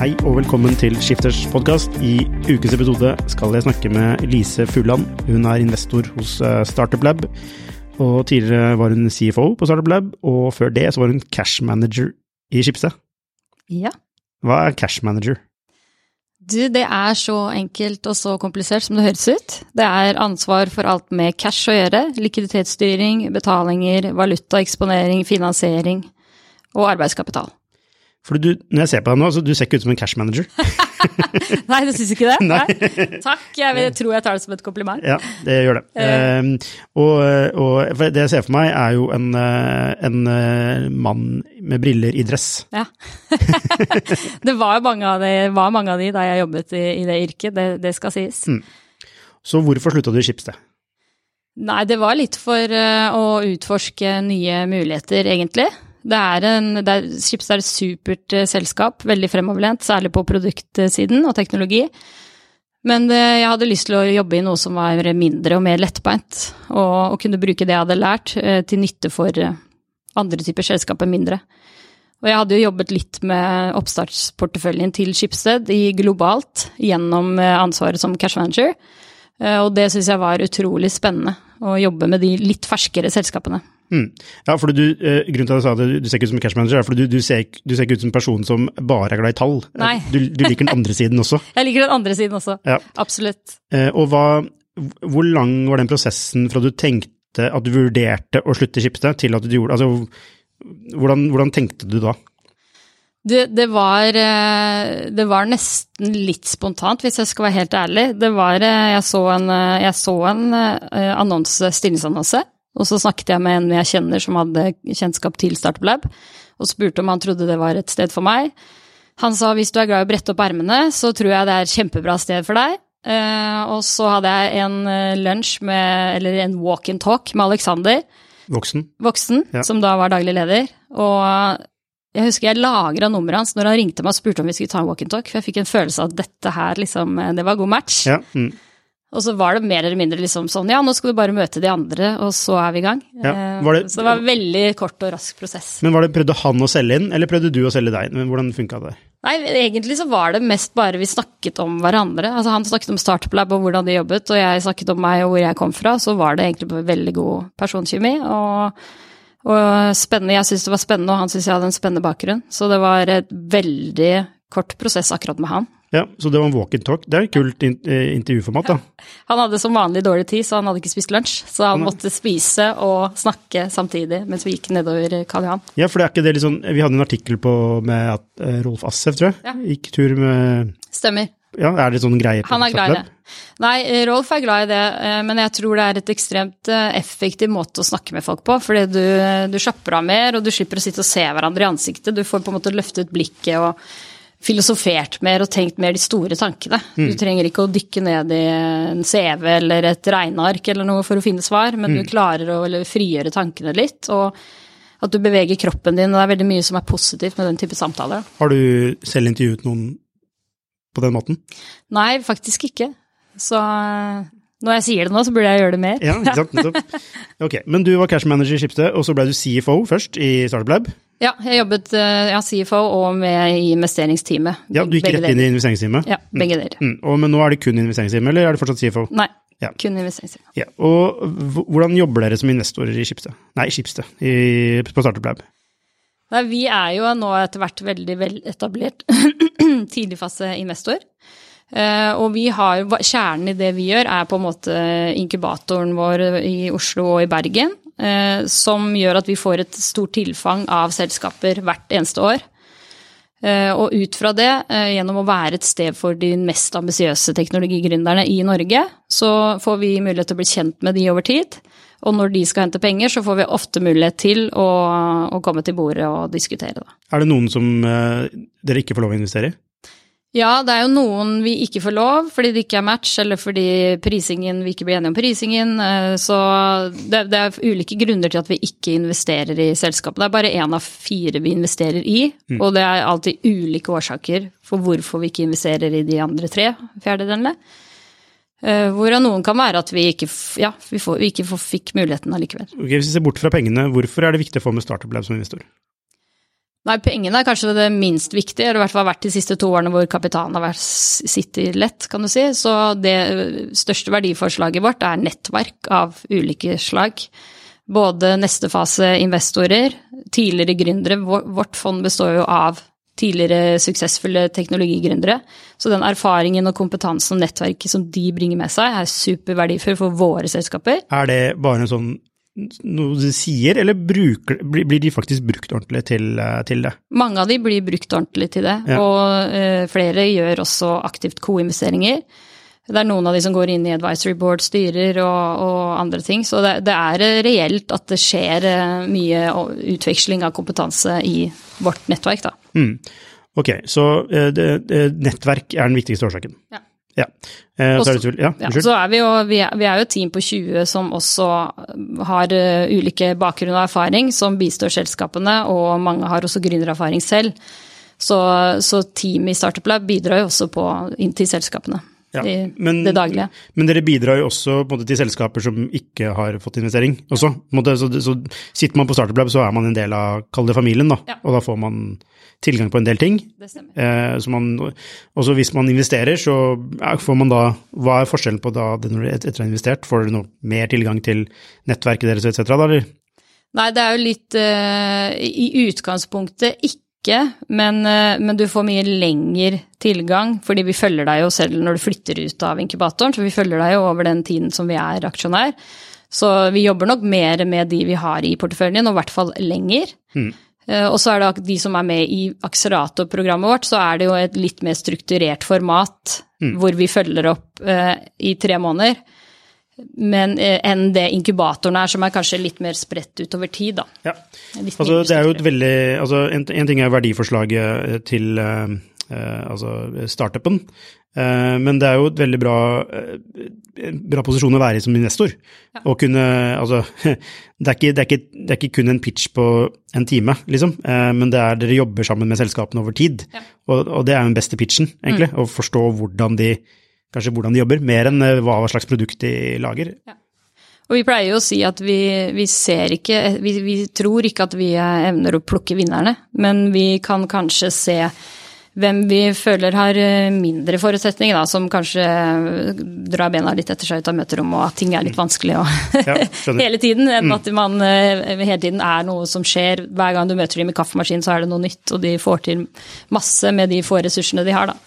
Hei og velkommen til Skifters podkast. I ukes episode skal jeg snakke med Lise Fuland. Hun er investor hos eh, Startup Lab. Og tidligere var hun CFO på Startup Lab, og før det så var hun cash manager i Skipsted. Ja. Hva er cash manager? Du, det er så enkelt og så komplisert som det høres ut. Det er ansvar for alt med cash å gjøre. Likviditetsstyring, betalinger, valutaeksponering, finansiering og arbeidskapital. For du, når jeg ser på deg nå, så du ser ikke ut som en cash manager. Nei, du syns ikke det? Nei. Takk, jeg tror jeg tar det som et kompliment. Ja, det gjør det. Eh, og, og det jeg ser for meg, er jo en, eh, en eh, mann med briller i dress. Ja. det var mange av de, var mange av de da jeg jobbet i, i det yrket, det, det skal sies. Mm. Så hvorfor slutta du i Schibsted? Nei, det var litt for å utforske nye muligheter, egentlig. Det er en, det er, Schibsted er et supert uh, selskap, veldig fremoverlent, særlig på produktsiden og teknologi. Men det, jeg hadde lyst til å jobbe i noe som var mindre og mer lettbeint, og, og kunne bruke det jeg hadde lært, uh, til nytte for andre typer selskap enn mindre. Og jeg hadde jo jobbet litt med oppstartsporteføljen til Schibsted i globalt gjennom ansvaret som cash manager, og det syns jeg var utrolig spennende, å jobbe med de litt ferskere selskapene. Mm. Ja, for du, eh, Grunnen til at jeg sa at du ser ikke ut som en cash manager, er fordi du, du, ser, du ser ikke ut som en person som bare er glad i tall. Nei. Du, du liker den andre siden også. Jeg liker den andre siden også, Ja. absolutt. Eh, og hva, hvor lang var den prosessen fra du tenkte at du vurderte å slutte i Schibsted, til at du gjorde Altså, hvordan, hvordan tenkte du da? Det, det, var, eh, det var nesten litt spontant, hvis jeg skal være helt ærlig. Det var, eh, jeg så en, eh, jeg så en annonse, stillingsannonse, og så snakket jeg med en jeg kjenner som hadde kjennskap til Startup Lab, og spurte om han trodde det var et sted for meg. Han sa hvis du er glad i å brette opp ermene, så tror jeg det er et kjempebra sted for deg. og så hadde jeg en lunsj med, eller en walk and talk med Alexander, Voksen? voksen, Ja. som da var daglig leder. Og jeg husker jeg lagra nummeret hans når han ringte meg og spurte om vi skulle ta en walk and talk, for jeg fikk en følelse av at dette her liksom, det var god match. Ja. Mm. Og så var det mer eller mindre liksom sånn, ja, nå skal du bare møte de andre, og så er vi i gang. Ja, Eh, var det- Så det var en veldig kort og rask prosess. Men var det, Prøvde han å selge inn, eller prøvde du å selge deg? inn? Hvordan funka det? Nei, egentlig så var det mest bare vi snakket om hverandre. Altså han snakket om Startup Lab og hvordan de jobbet, og jeg snakket om meg og hvor jeg kom fra. Så var det egentlig veldig god personkjemi. Og, og spennende. Jeg syntes det var spennende, og han syntes jeg hadde en spennende bakgrunn. Så det var et veldig kort prosess akkurat med han. Ja, Så det var en walk and talk. Det er et kult eh, intervjuformat, da. Han hadde som vanlig dårlig tid, så han hadde ikke spist lunsj. Så han måtte spise og snakke samtidig mens vi gikk nedover Karl Johan. Ja, for det er ikke det sånn Vi hadde en artikkel på med at eh, Rolf Assef, tror jeg, Ja. gikk tur med Stemmer. Ja, er det sånn greie Han er glad i det. Nei, eh, Rolf er glad i det, eh, men jeg tror det er et ekstremt eh, effektiv måte å snakke med folk på. Fordi du, du slapper av mer, og du slipper å sitte og se hverandre i ansiktet. Du får på en måte løftet blikket og filosofert mer og tenkt mer de store tankene. Du trenger ikke å dykke ned i en CV eller et regneark eller noe for å finne svar, men du klarer å eller, frigjøre tankene litt. og at du beveger kroppen din, og det er veldig mye som er positivt med den type samtaler. Har du selv intervjuet noen på den måten? Nei, faktisk ikke. Så eh, når jeg sier det nå, så burde jeg gjøre det mer. Ja, ikke sant? Nettopp. Ok, Men du var cash manager i Schibsted, og så ble du CFO først i Startup Lab. Ja, jeg jobbet eh, ja, CFO og med i investeringsteamet. Ja, Du gikk rett inn i investeringsteamet. Ja, begge deler. Mm. Og, men nå er det kun investeringsteamet, eller er det fortsatt CFO? Nei, Ja. Kun investeringsteamet. Ja. Og hvordan jobber dere som investorer i Schibsted? Nei, Schibsted, i, på Startup Lab. Nei, vi er jo nå etter hvert veldig veletablert tidligfaseinvestor. Uh, og vi har, kjernen i det vi gjør, er på en måte inkubatoren vår i Oslo og i Bergen. Eh, som gjør at vi får et stort tilfang av selskaper hvert eneste år. Eh, Og ut fra det, eh, gjennom å være et sted for de mest ambisiøse teknologigründerne i Norge, så får vi mulighet til å bli kjent med de over tid. Og når de skal hente penger, så får vi ofte mulighet til å, å komme til bordet og diskutere. Da. Er det noen som dere ikke får lov å investere i? Ja, det er jo noen vi ikke får lov fordi det ikke er match, eller fordi prisingen, vi ikke blir enige om prisingen. eh, Så det, det er ulike grunner til at vi ikke investerer i selskapet. Det er bare én av fire vi investerer i, og det er alltid ulike årsaker for hvorfor vi ikke investerer i de andre tre fjerdedelene. Eh, Hvorav noen kan være at vi ikke, ja, vi får, vi ikke får, fikk muligheten allikevel. Ok, hvis vi ser bort fra pengene, hvorfor er det viktig å få med Startup Lab som investor? Nei, pengene er kanskje det minst viktige, eller i hvert fall har vært de siste to årene hvor kapitalen har vært sittet lett, kan du si. Så det største verdiforslaget vårt er nettverk av ulike slag. Både neste fase investorer, tidligere gründere. Vårt fond består jo av tidligere suksessfulle teknologigründere. Så den erfaringen og kompetansen og nettverket som de bringer med seg, er superverdifull for våre selskaper. Er det bare en sånn noe de sier, eller bruker, blir de faktisk brukt ordentlig til, eh, til det? Mange av de blir brukt ordentlig til det, Ja. og uh, flere gjør også aktivt co-investeringer. Det er noen av de som går inn i advisory board, styrer og, og andre ting. Så det, det er eh, reelt at det skjer mye utveksling av kompetanse i vårt nettverk, da. Mm. Ok, så uh, det, det, nettverk er den viktigste årsaken. Ja. Ja. Eh, så er Ja, Ja, så er vi, jo, vi, er, vi er jo et team på 20 som også har uh, ulike bakgrunn og erfaring, som bistår selskapene, og mange har også gründererfaring selv. Så, så teamet i Startup Lab bidrar jo også på, inn til selskapene Ja, men- det daglige. Men dere bidrar jo også måte, til selskaper som ikke har fått investering også. Måte, så, så sitter man på Startup Lab, så er man en del av, kall det familien, da. Og da får man tilgang på en del ting. Det stemmer. Eh, så man, også hvis man investerer, så får man da Hva er forskjellen på da, du etter å ha investert? Får dere noe mer tilgang til nettverket deres etc., da, eller? Nei, det er jo litt uh, I utgangspunktet ikke, men, uh, men du får mye lengre tilgang, fordi vi følger deg jo selv når du flytter ut av inkubatoren, så vi følger deg jo over den tiden som vi er aksjonær. Så vi jobber nok mer med de vi har i porteføljen, og i hvert fall lenger. Eh, Og så er det de som er med i akseleratorprogrammet vårt, så er det jo et litt mer strukturert format, hvor vi følger opp eh, i tre måneder men eh, enn det inkubatoren er, som er kanskje litt mer spredt utover tid, da. Ja. Altså, det er jo et veldig altså, en, en ting er verdiforslaget til eh, eh, altså startupen, eh, men det er jo et veldig bra, eh, bra posisjon å være i som investor. Å kunne Altså, det er, ikke, det, er ikke, det er ikke kun en pitch på en time, liksom, eh, men det er dere jobber sammen med selskapene over tid. Ja. Og, og det er den beste pitchen, egentlig, å forstå hvordan de Kanskje hvordan de jobber, mer enn eh, hva slags produkt de lager. Og vi pleier jo å si at vi, vi ser ikke vi, vi tror ikke at vi eh, evner å plukke vinnerne, men vi kan kanskje se hvem vi føler har eh, mindre forutsetninger, da, som kanskje eh, drar bena litt etter seg ut av møterommet, og at ting er litt vanskelig og Ja, hele tiden, enn at man eh, hele tiden er noe som skjer. Hver gang du møter dem i kaffemaskinen, så er det noe nytt, og de får til masse med de få ressursene de har, da.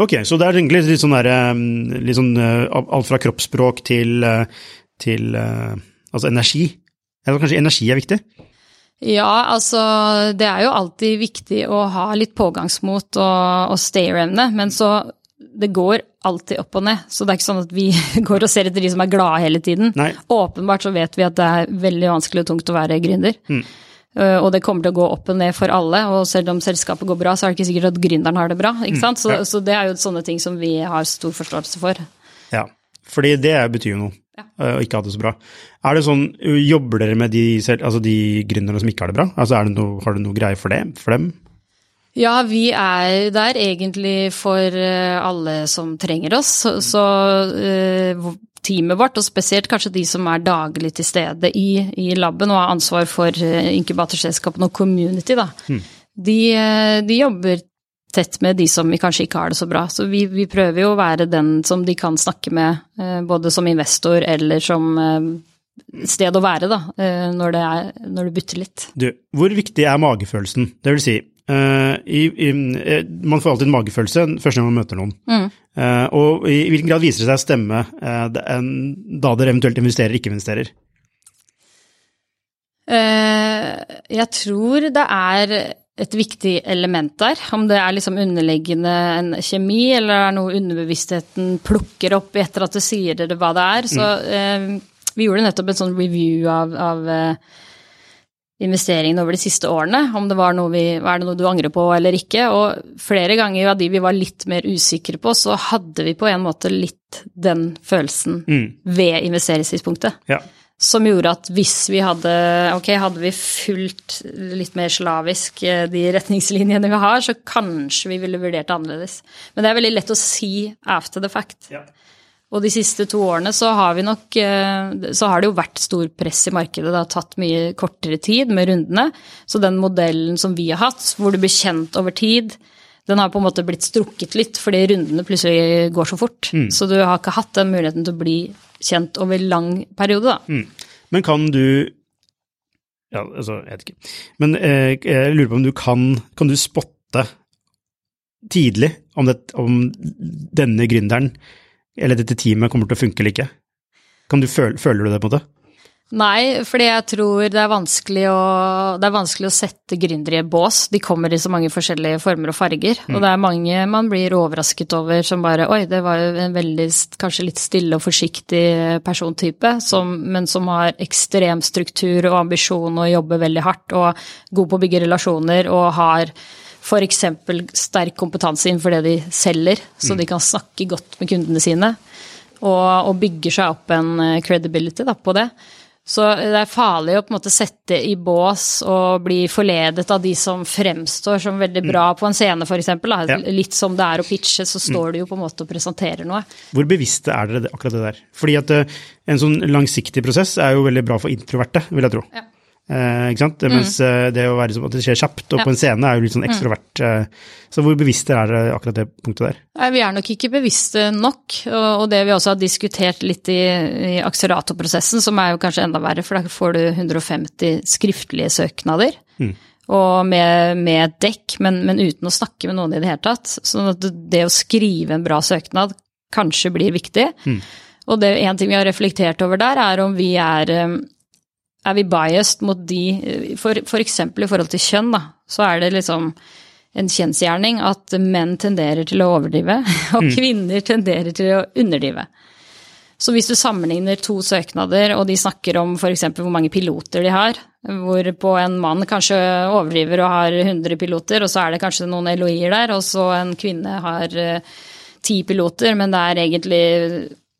Ok, så det er egentlig litt sånn litt sånn alt fra kroppsspråk til, til altså energi. Eller kanskje energi er viktig? Ja, altså det er jo alltid viktig å ha litt pågangsmot og, og stayerevne, men så det går alltid opp og ned. Så det er ikke sånn at vi går og ser etter de som er glade hele tiden. Nei. Åpenbart så vet vi at det er veldig vanskelig og tungt å være gründer. Mm. og det kommer til å gå opp og ned for alle, og selv om selskapet går bra, så er det ikke sikkert at gründeren har det bra. ikke sant? Så, ja. så det er jo sånne ting som vi har stor forståelse for. Ja, fordi det betyr jo noe. Ja. eh, ikke hatt det så bra. Er det sånn, Jobber dere med de, selv- altså de gründerne som ikke har det bra? Altså det noe, Har du noe greie for det? For dem? Ja, vi er der egentlig for eh, alle som trenger oss. Så, så eh, teamet vårt, og spesielt kanskje de som er daglig til stede i, i laben og har ansvar for inkubatorselskapene og community, da, de, eh, de jobber tett med de som kanskje ikke har det så bra. Så vi, vi prøver jo å være den som de kan snakke med, eh, både som investor eller som eh, sted å være, da, eh, når det, er, når det butter litt. Du, hvor viktig er magefølelsen? Det vil si, uh, i, i, man får alltid en magefølelse første gang man møter noen. Mm. Uh, og i hvilken grad viser det seg å stemme uh, da dere eventuelt investerer, ikke investerer? jeg tror det er et viktig element der. Om det er liksom underliggende en kjemi, eller er noe underbevisstheten plukker opp etter at du sier det, hva det er. Så mm. Vi gjorde nettopp en sånn review av, av eh, investeringene over de siste årene, om det var noe vi, var det noe du angrer på eller ikke. Og flere ganger av de vi var litt mer usikre på, så hadde vi på en måte litt den følelsen mm. ved investeringstidspunktet. Ja. Som gjorde at hvis vi hadde ok, hadde vi fulgt litt mer slavisk eh, de retningslinjene vi har, så kanskje vi ville vurdert det annerledes. Men det er veldig lett å si after the fact. Ja. Og de siste to årene så har vi nok eh, Så har det jo vært stor press i markedet. Det har tatt mye kortere tid med rundene. Så den modellen som vi har hatt, hvor du blir kjent over tid, den har på en måte blitt strukket litt fordi rundene plutselig går så fort. Mm. Så du har ikke hatt den muligheten til å bli kjent over lang periode, da. Mm. Men kan du Ja, altså, jeg vet ikke. Men eh, jeg lurer på om du kan Kan du spotte tidlig om, det, om denne gründeren eller dette teamet kommer til å funke eller ikke? Kan du føle, føler du det på en måte? Nei, fordi jeg tror det er vanskelig å, det er vanskelig å sette gründere i en bås. De kommer i så mange forskjellige former og farger. Mm. Og det er mange man blir overrasket over som bare Oi, det var jo en veldig kanskje litt stille og forsiktig persontype, som, men som har ekstrem struktur og ambisjon og jobber veldig hardt og god på å bygge relasjoner og har f.eks. sterk kompetanse innenfor det de selger, så de kan snakke godt med kundene sine. Og, og bygger seg opp en eh, credibility da, på det. Så det er farlig å på en måte sette i bås og bli forledet av de som fremstår som veldig bra på en scene, f.eks. Ja. Litt som det er å pitche, så står du jo på en måte og presenterer noe. Hvor bevisste er dere akkurat det der? Fordi at eh, en sånn langsiktig prosess er jo veldig bra for introverte, vil jeg tro. Ja. Eh, ikke sant? Mm. Mens eh, det å være som at det skjer kjapt, og ja. på en scene er jo litt sånn mm. ekstrovert. Eh, så hvor bevisste er dere akkurat det punktet der? Nei, vi er nok ikke bevisste nok, og, det vi også har diskutert litt i, i akseleratorprosessen, som er jo kanskje enda verre, for da får du 150 skriftlige søknader. Mm. Og med, med et dekk, men, men, uten å snakke med noen i det hele tatt. Sånn at det å skrive en bra søknad kanskje blir viktig. Mm. Og det en ting vi har reflektert over der, er om vi er er vi biased mot de For, for eksempel i forhold til kjønn, da, så er det liksom en kjensgjerning at menn tenderer til å overdrive, og mm. kvinner tenderer til å underdrive. Så hvis du sammenligner to søknader, og de snakker om f.eks. hvor mange piloter de har, hvorpå en mann kanskje overdriver og har 100 piloter, og så er det kanskje noen LOI-er der, og så en kvinne har eh, ti piloter, men det er egentlig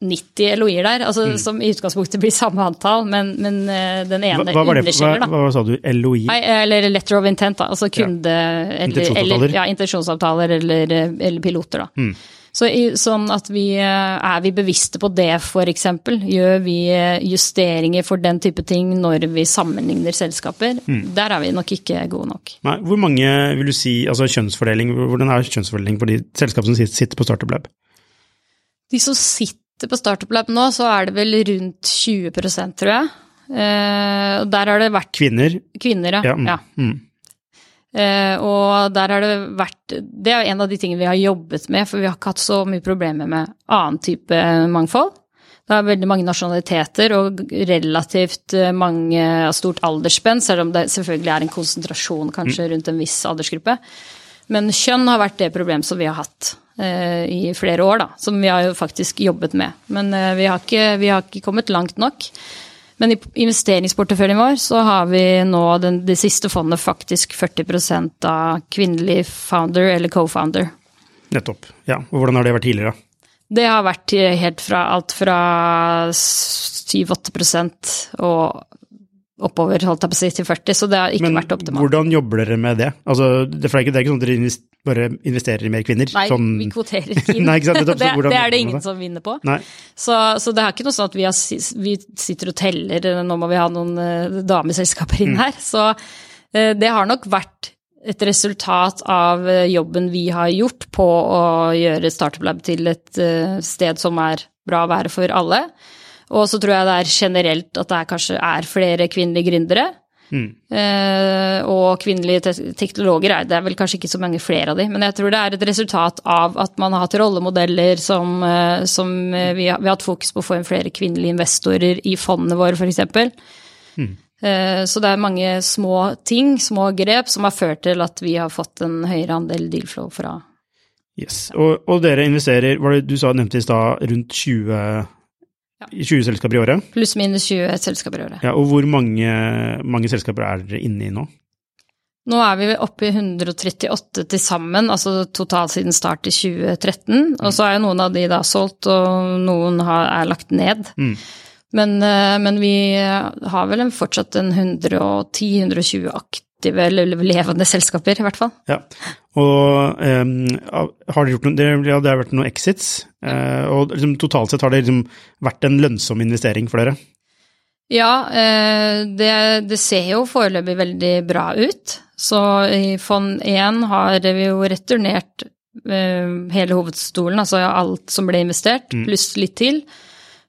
90 LOI-er der, altså, mm. som i utgangspunktet blir samme antall, men, men eh, den ene hva, hva underskiller, da. Hva, hva, sa du, LOI? Nei, eller letter of intent, da. Altså kunde... Ja. Eller, eller, ja, intensjonsavtaler eller, eller piloter, da. Mm. Så sånn at vi eh, Er vi bevisste på det, f.eks.? Gjør vi eh, justeringer for den type ting når vi sammenligner selskaper? Mm. Der er vi nok ikke gode nok. Nei, hvor mange vil du si, altså kjønnsfordeling, hvordan er kjønnsfordeling for de selskapene som sitter på Startup Lab? De som sitter på Startup Lab nå, så er det vel rundt 20% tror jeg. Eh, der har det vært Kvinner? Kvinner, ja. ja. Mm. ja. Mm. Eh, og der har det vært Det er en av de tingene vi har jobbet med, for vi har ikke hatt så mye problemer med annen type mangfold. Det er veldig mange nasjonaliteter og relativt eh, mange av stort aldersspenn, selv om det selvfølgelig er en konsentrasjon kanskje mm. rundt en viss aldersgruppe. Men kjønn har vært det problemet som vi har hatt eh, i flere år, da. Som vi har jo faktisk jobbet med. Men eh, vi, har ikke, vi, har ikke, kommet langt nok. Men i investeringsporteføljen vår så har vi nå den, det siste fondet faktisk 40% av kvinnelig founder eller co-founder. Nettopp. Ja. Og hvordan har det vært tidligere? Det har vært helt fra alt fra 7-8 og oppover, holdt jeg på å si, til 40, så det har ikke Men vært optimalt. Men hvordan jobber dere med det? Altså, det, er ikke, det er ikke sånn at dere bare investerer i mer kvinner? Nei, sånn... vi kvoterer ikke inn. Nei, ikke sant? Det, det, er det ingen som vinner på. Så, så, det er ikke noe sånn at vi, har, vi, sitter og teller, nå må vi ha noen uh, dameselskaper inn mm. her. Så uh, det har nok vært et resultat av eh, jobben vi har gjort på å gjøre Startup Lab til et uh, sted som er bra å være for alle. Og så tror jeg det er generelt at det er kanskje er flere kvinnelige gründere. Mm. Eh, og kvinnelige te teknologer er det er vel kanskje ikke så mange flere av de, men jeg tror det er et resultat av at man har hatt rollemodeller som, eh, som eh, vi, har, vi, har, hatt fokus på å få inn flere kvinnelige investorer i fondene våre, f.eks. Mm. Så det er mange små ting, små grep, som har ført til at vi har fått en høyere andel deal-flow fra Yes. Og, og, dere investerer, var det du sa, nevnte i stad, rundt 20, ja. 20 selskaper i året? Pluss-minus 20 selskaper i året. Ja, Og hvor mange, mange selskaper er dere inne i nå? Nå er vi oppe i 138 til sammen, altså totalt siden start i 2013. Og så er jo noen av de da solgt, og noen har, er lagt ned. Mm. Men, eh, men, vi har vel en, fortsatt en 110-120 aktive levende selskaper, i hvert fall. Ja, og um, har det, gjort noe, det, ja, det har vært noen exits, uh, og liksom, totalt sett har det liksom vært en lønnsom investering for dere? Ja, uh, det, det, ser jo foreløpig veldig bra ut. Så i fond 1 har vi jo returnert uh, hele hovedstolen, altså alt som ble investert, mm. pluss litt til.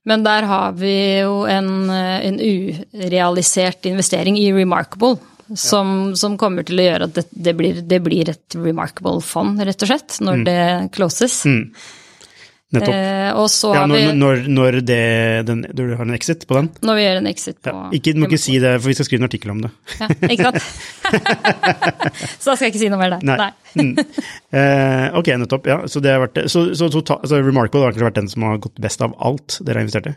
Men der har vi jo en, en urealisert investering i Remarkable. Som, som, kommer til å gjøre at det, det, blir, det, blir, et remarkable-fond, rett og slett, når mm. det closes. Mm. Nettopp. Eh, og så ja, når, vi, når, når, det, den, du har en exit på den? Når vi gjør en exit på ja. Ikke, Du må ikke si det, for vi skal skrive en artikkel om det. Ja, ikke sant? så da skal jeg ikke si noe mer der. Nei. Nei. mm. eh, ok, nettopp. Ja, så, det har vært, så, så, så, så Remarkable har vært den som har gått best av alt dere har investert i?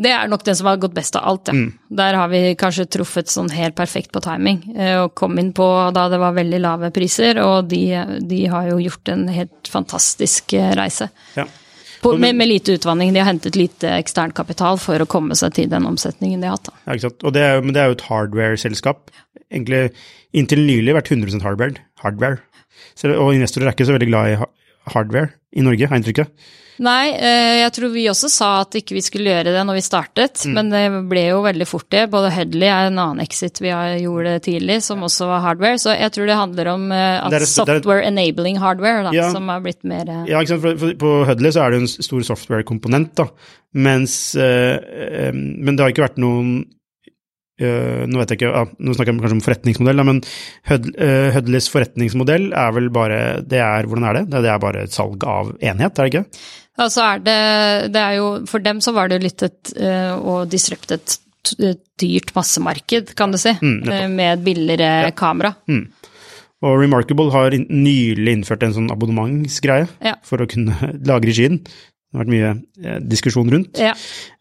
Det er nok den som har gått best av alt, ja. Mm. Der har vi kanskje truffet sånn helt perfekt på timing. Eh, og kom inn på da det var veldig lave priser, og de, de har jo gjort en helt fantastisk eh, reise. Ja. På, med, med, lite utvanning. De har hentet lite ekstern kapital for å komme seg til den omsetningen de har hatt. Ja, ikke sant. Og det er, men det er jo et hardware-selskap. Egentlig inntil nylig vært 100 hardware. hardware. Så, og investorer er ikke så veldig glad i hardware i Norge, har jeg inntrykket. Nei, eh, jeg tror vi også sa at ikke vi skulle gjøre det når vi startet, mm. men det ble jo veldig fort det. Både Hudley er en annen exit vi gjorde tidlig, som også var hardware. Så jeg tror det handler om eh, at er, software enabling hardware, da, ja, som har blitt mer eh, Ja, ikke sant. For, for, på Hudley så er det en stor software-komponent, da. Mens øh, Men det har ikke vært noen Uh, nå ikke, ja, nå snakker jeg kanskje om forretningsmodell, da, men Hud, Hudleys forretningsmodell er vel bare det er, Hvordan er det? Det er bare et salg av enhet, er det ikke? Ja, så er det, det er jo, For dem så var det litt et uh, å disrupte et, et, dyrt massemarked, kan du si, mm, med et billigere ja. kamera. Mm. Og Remarkable har nylig innført en sånn abonnementsgreie ja. for å kunne lagre skien. Det har vært mye eh, diskusjon rundt. Ja.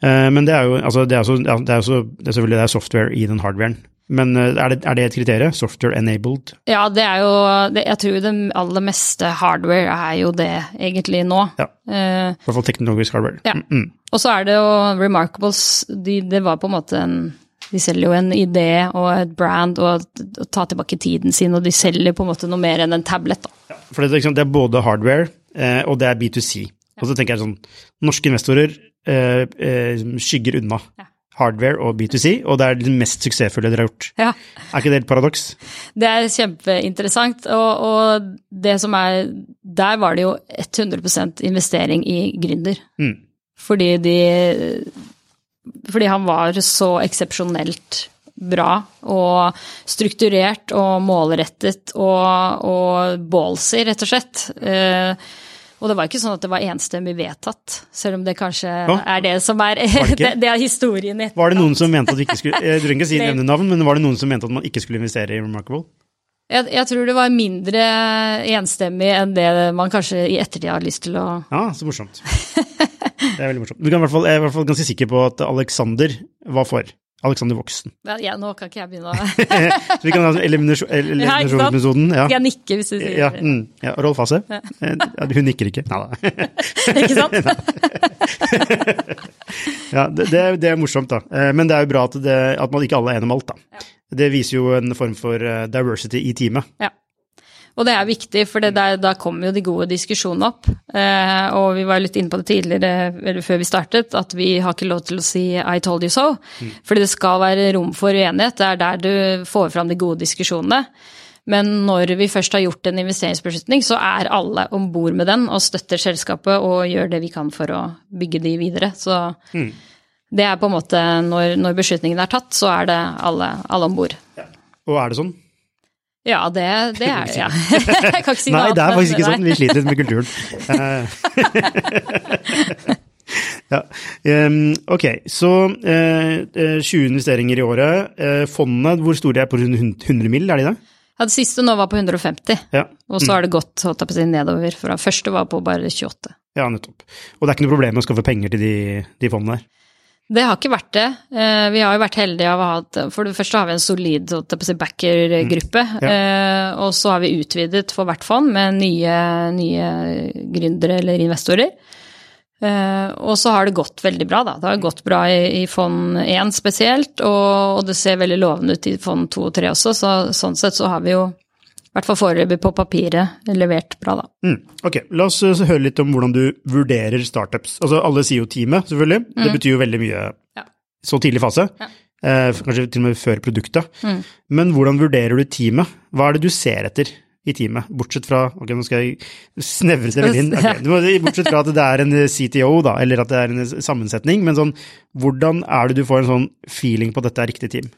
Eh, men det er jo altså, det er så, det er så, det er selvfølgelig det er software i den hardwaren. Men eh, er det, er det et kriterium? Software enabled? Ja, det er jo det, Jeg tror det aller meste hardware er jo det egentlig nå. Ja. I hvert fall teknologisk hardware. Ja. Mm, mm. Og så er det jo Remarkables de, Det var på en måte en de selger jo en idé og et brand og ta tilbake tiden sin, og de selger på en måte noe mer enn en tablet. Da. Ja, for det, det, er både hardware eh, og det er B2C. Og så tenker jeg sånn Norske investorer eh, eh, skygger unna ja. Hardware og B2C, og det er det mest suksessfulle dere har gjort. Ja. Er ikke det et paradoks? Det er kjempeinteressant, og, og, det som er Der var det jo 100% investering i gründer. Mm. Fordi de Fordi han var så eksepsjonelt bra og strukturert og målrettet og, og ballsy, rett og slett. Eh, og det var ikke sånn at det var enstemmig vedtatt, selv om det kanskje ja. er det som er det, det, er historien etterkant. Var det noen som mente at vi ikke skulle Jeg trenger ikke si nevne navn, men var det noen som mente at man ikke skulle investere i Remarkable? Jeg, jeg, tror det var mindre enstemmig enn det man kanskje i ettertid har lyst til å Ja, så morsomt. Det er veldig morsomt. Du kan i hvert fall, jeg er i hvert fall ganske sikker på at Alexander var for. Alexander Voksen. Ja, nå kan ikke jeg begynne å Så vi kan ha eliminasjonsmetoden. Ja, Skal jeg nikker hvis du sier ja, mm, ja, Rolf Hasse. Ja. Eh, hun nikker ikke. Nei da. ikke sant? ja, det, det, det, er morsomt, da. Eh, men det er jo bra at, det, at man ikke alle er enige om alt, da. Det viser jo en form for eh, diversity i teamet. Ja. Og det er viktig, for det der, da kommer jo de gode diskusjonene opp. Eh, og vi var litt inne på det tidligere, eller før vi startet, at vi har ikke lov til å si 'I told you so'. Mm. Fordi det skal være rom for uenighet. Det er der du får fram de gode diskusjonene. Men når vi først har gjort en investeringsbeslutning, så er alle om bord med den og støtter selskapet og gjør det vi kan for å bygge de videre. Så mm. det er på en måte når, når, beslutningen er tatt, så er det alle, alle om bord. Ja. Og er det sånn? Ja, det, det er det, ja. Jeg kan ikke si noe annet. Nei, det er faktisk ikke sånn. Vi sliter litt med kulturen. ja. Um, ok, så uh, eh, 20 eh, investeringer i året. Fondene, hvor store er på 100 mill., er de det? Ja, Det siste nå var på 150, ja. og så mm. har det gått nedover. fra første var på bare 28. Ja, nettopp. Og det er ikke noe problem å skaffe penger til de, de fondene der? Det har ikke vært det. Eh, vi har jo vært heldige av å ha For det første har vi en solid backer-gruppe. Mm. Ja. Eh, og så har vi utvidet for hvert fond med nye, nye gründere eller investorer. Eh, og så har det gått veldig bra, da. Det har gått bra i, i fond 1 spesielt, og, og, det ser veldig lovende ut i fond 2 og 3 også, så sånn sett så har vi jo i hvert fall foreløpig på papiret levert bra, da. Mm. Ok, la oss høre litt om hvordan du vurderer startups. Altså alle sier jo teamet, selvfølgelig. Mm. Det betyr jo veldig mye ja. så tidlig fase. Ja. Eh, kanskje til og med før produktet. Mm. Men hvordan vurderer du teamet? Hva er det du ser etter i teamet? Bortsett fra Ok, nå skal jeg snevre det inn. Okay. Bortsett fra at det er en CTO, da, eller at det er en sammensetning. Men sånn, hvordan er det du får en sånn feeling på at dette er riktig team?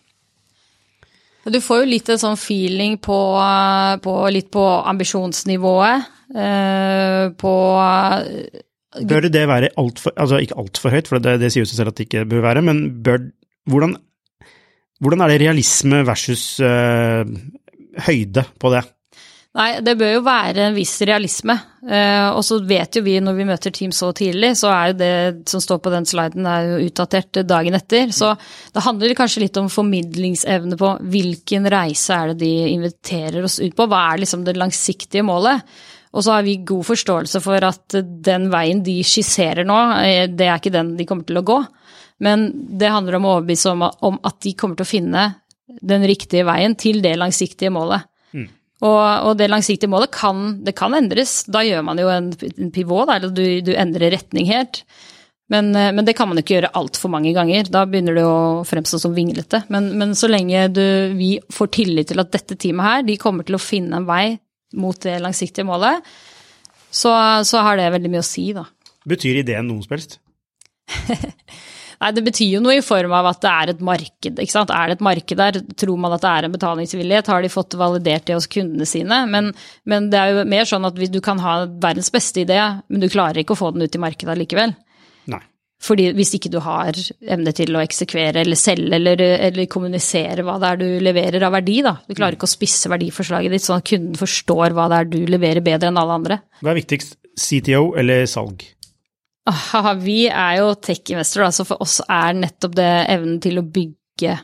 Du får jo litt en sånn feeling på, på litt på ambisjonsnivået. Eh, på Bør det være altfor Altså ikke altfor høyt, for det, det sier jo seg selv at det ikke bør være, men bør Hvordan, hvordan er det realisme versus uh, høyde på det? Nei, det bør jo være en viss realisme. Eh, og så vet jo vi når vi møter team så tidlig, så er jo det som står på den sliden er jo utdatert dagen etter. Så det handler kanskje litt om formidlingsevne på hvilken reise er det de inviterer oss ut på. Hva er liksom det langsiktige målet? Og så har vi god forståelse for at den veien de skisserer nå, eh, det er ikke den de kommer til å gå. Men det handler om å overbevise om at de kommer til å finne den riktige veien til det langsiktige målet. Og, og, det langsiktige målet kan, det kan endres. Da gjør man jo en, en pivot, da, eller du, du, endrer retning helt. Men, eh, men, det kan man jo ikke gjøre altfor mange ganger. Da begynner det å fremstå som vinglete. Men, men så lenge du, vi får tillit til at dette teamet her, de kommer til å finne en vei mot det langsiktige målet, så, så har det veldig mye å si, da. Betyr ideen noe som helst? Nei, det betyr jo noe i form av at det er et marked. ikke sant? Er det et marked der, tror man at det er en betalingsvillighet, har de fått validert det hos kundene sine? Men, men det er jo mer sånn at du kan ha verdens beste idé, men du klarer ikke å få den ut i markedet likevel. Nei. Fordi hvis ikke du har evne til å eksekvere eller selge eller, eller, kommunisere hva det er du leverer av verdi, da. Du klarer ikke å spisse verdiforslaget ditt sånn at kunden forstår hva det er du leverer bedre enn alle andre. Hva er viktigst, CTO eller salg? Aha, vi er jo tech-investorer, så for oss er nettopp det evnen til å bygge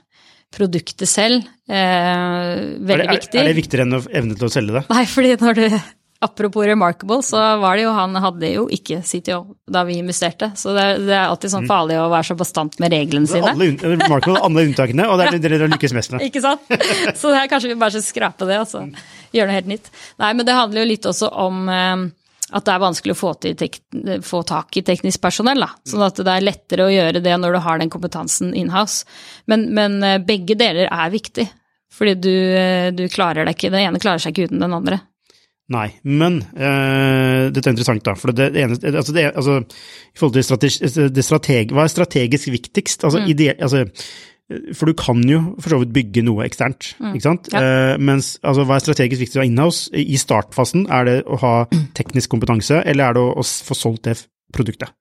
produktet selv eh, veldig er det, viktig. Er det viktigere enn evne til å selge det? Nei, fordi når du Apropos Remarkable, så var det jo han hadde jo ikke CTO da vi investerte. Så det er, det er alltid sånn mm. farlig å være så bastant med reglene sine. Alle, Remarkable alle unntakene, og det er det dere lykkes mest med. ikke sant? Så det er kanskje vi bare skal skrape det og så gjøre noe helt nytt. Nei, men det handler jo litt også om eh, at det er vanskelig å få, få, tak i teknisk personell. Da. Sånn at det er lettere å gjøre det når du har den kompetansen inhouse. Men, men eh, begge deler er viktig, fordi du, eh, du, klarer deg ikke Den ene klarer seg ikke uten den andre. Nei, men øh, dette er interessant, da. For det, det ene altså, det, altså, I forhold til strategi, det strateg, Hva er strategisk viktigst? Altså, mm. ide, altså for du kan jo for så vidt bygge noe eksternt, mm. ikke sant. Ja. Uh, mens altså, hva er strategisk viktig å ha inhouse? I startfasen, er det å ha teknisk kompetanse, eller er det å, å få solgt det produktet?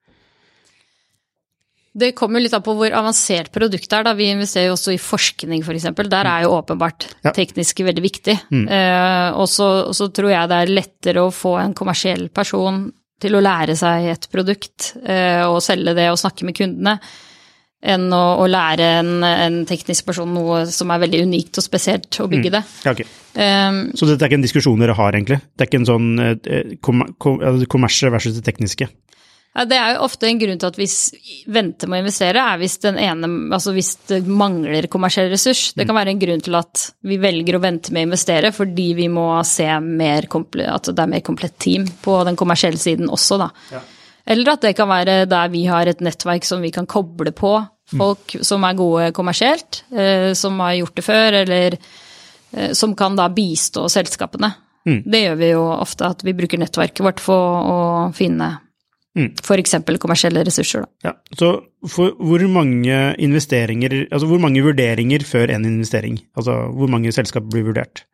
Det kommer litt an på hvor avansert produktet er. Da. Vi investerer jo også i forskning, f.eks. Der er jo åpenbart ja. teknisk veldig viktig. Mm. Uh, og så tror jeg det er lettere å få en kommersiell person til å lære seg et produkt uh, og selge det og snakke med kundene enn å, å lære en, en, teknisk person noe som er veldig unikt og spesielt, å bygge mm. det. Okay. um, så dette er ikke en diskusjon dere har, egentlig? Det er ikke en sånn eh, kom, kom, altså, versus det tekniske? Ja, det er jo ofte en grunn til at vi venter med å investere, er hvis, den ene, altså hvis det mangler kommersiell ressurs. Det kan være en grunn til at vi velger å vente med å investere fordi vi må se mer at det er mer komplett team på den kommersielle siden også, da. Ja. Eller at det kan være der vi har et nettverk som vi kan koble på folk mm. som er gode kommersielt, eh, som har gjort det før, eller eh, som kan da bistå selskapene. Mm. Det gjør vi jo ofte, at vi bruker nettverket vårt for å finne Mm. F.eks. kommersielle ressurser. Da. Ja, så for hvor mange investeringer, altså hvor mange vurderinger før en investering? Altså hvor mange selskap blir vurdert?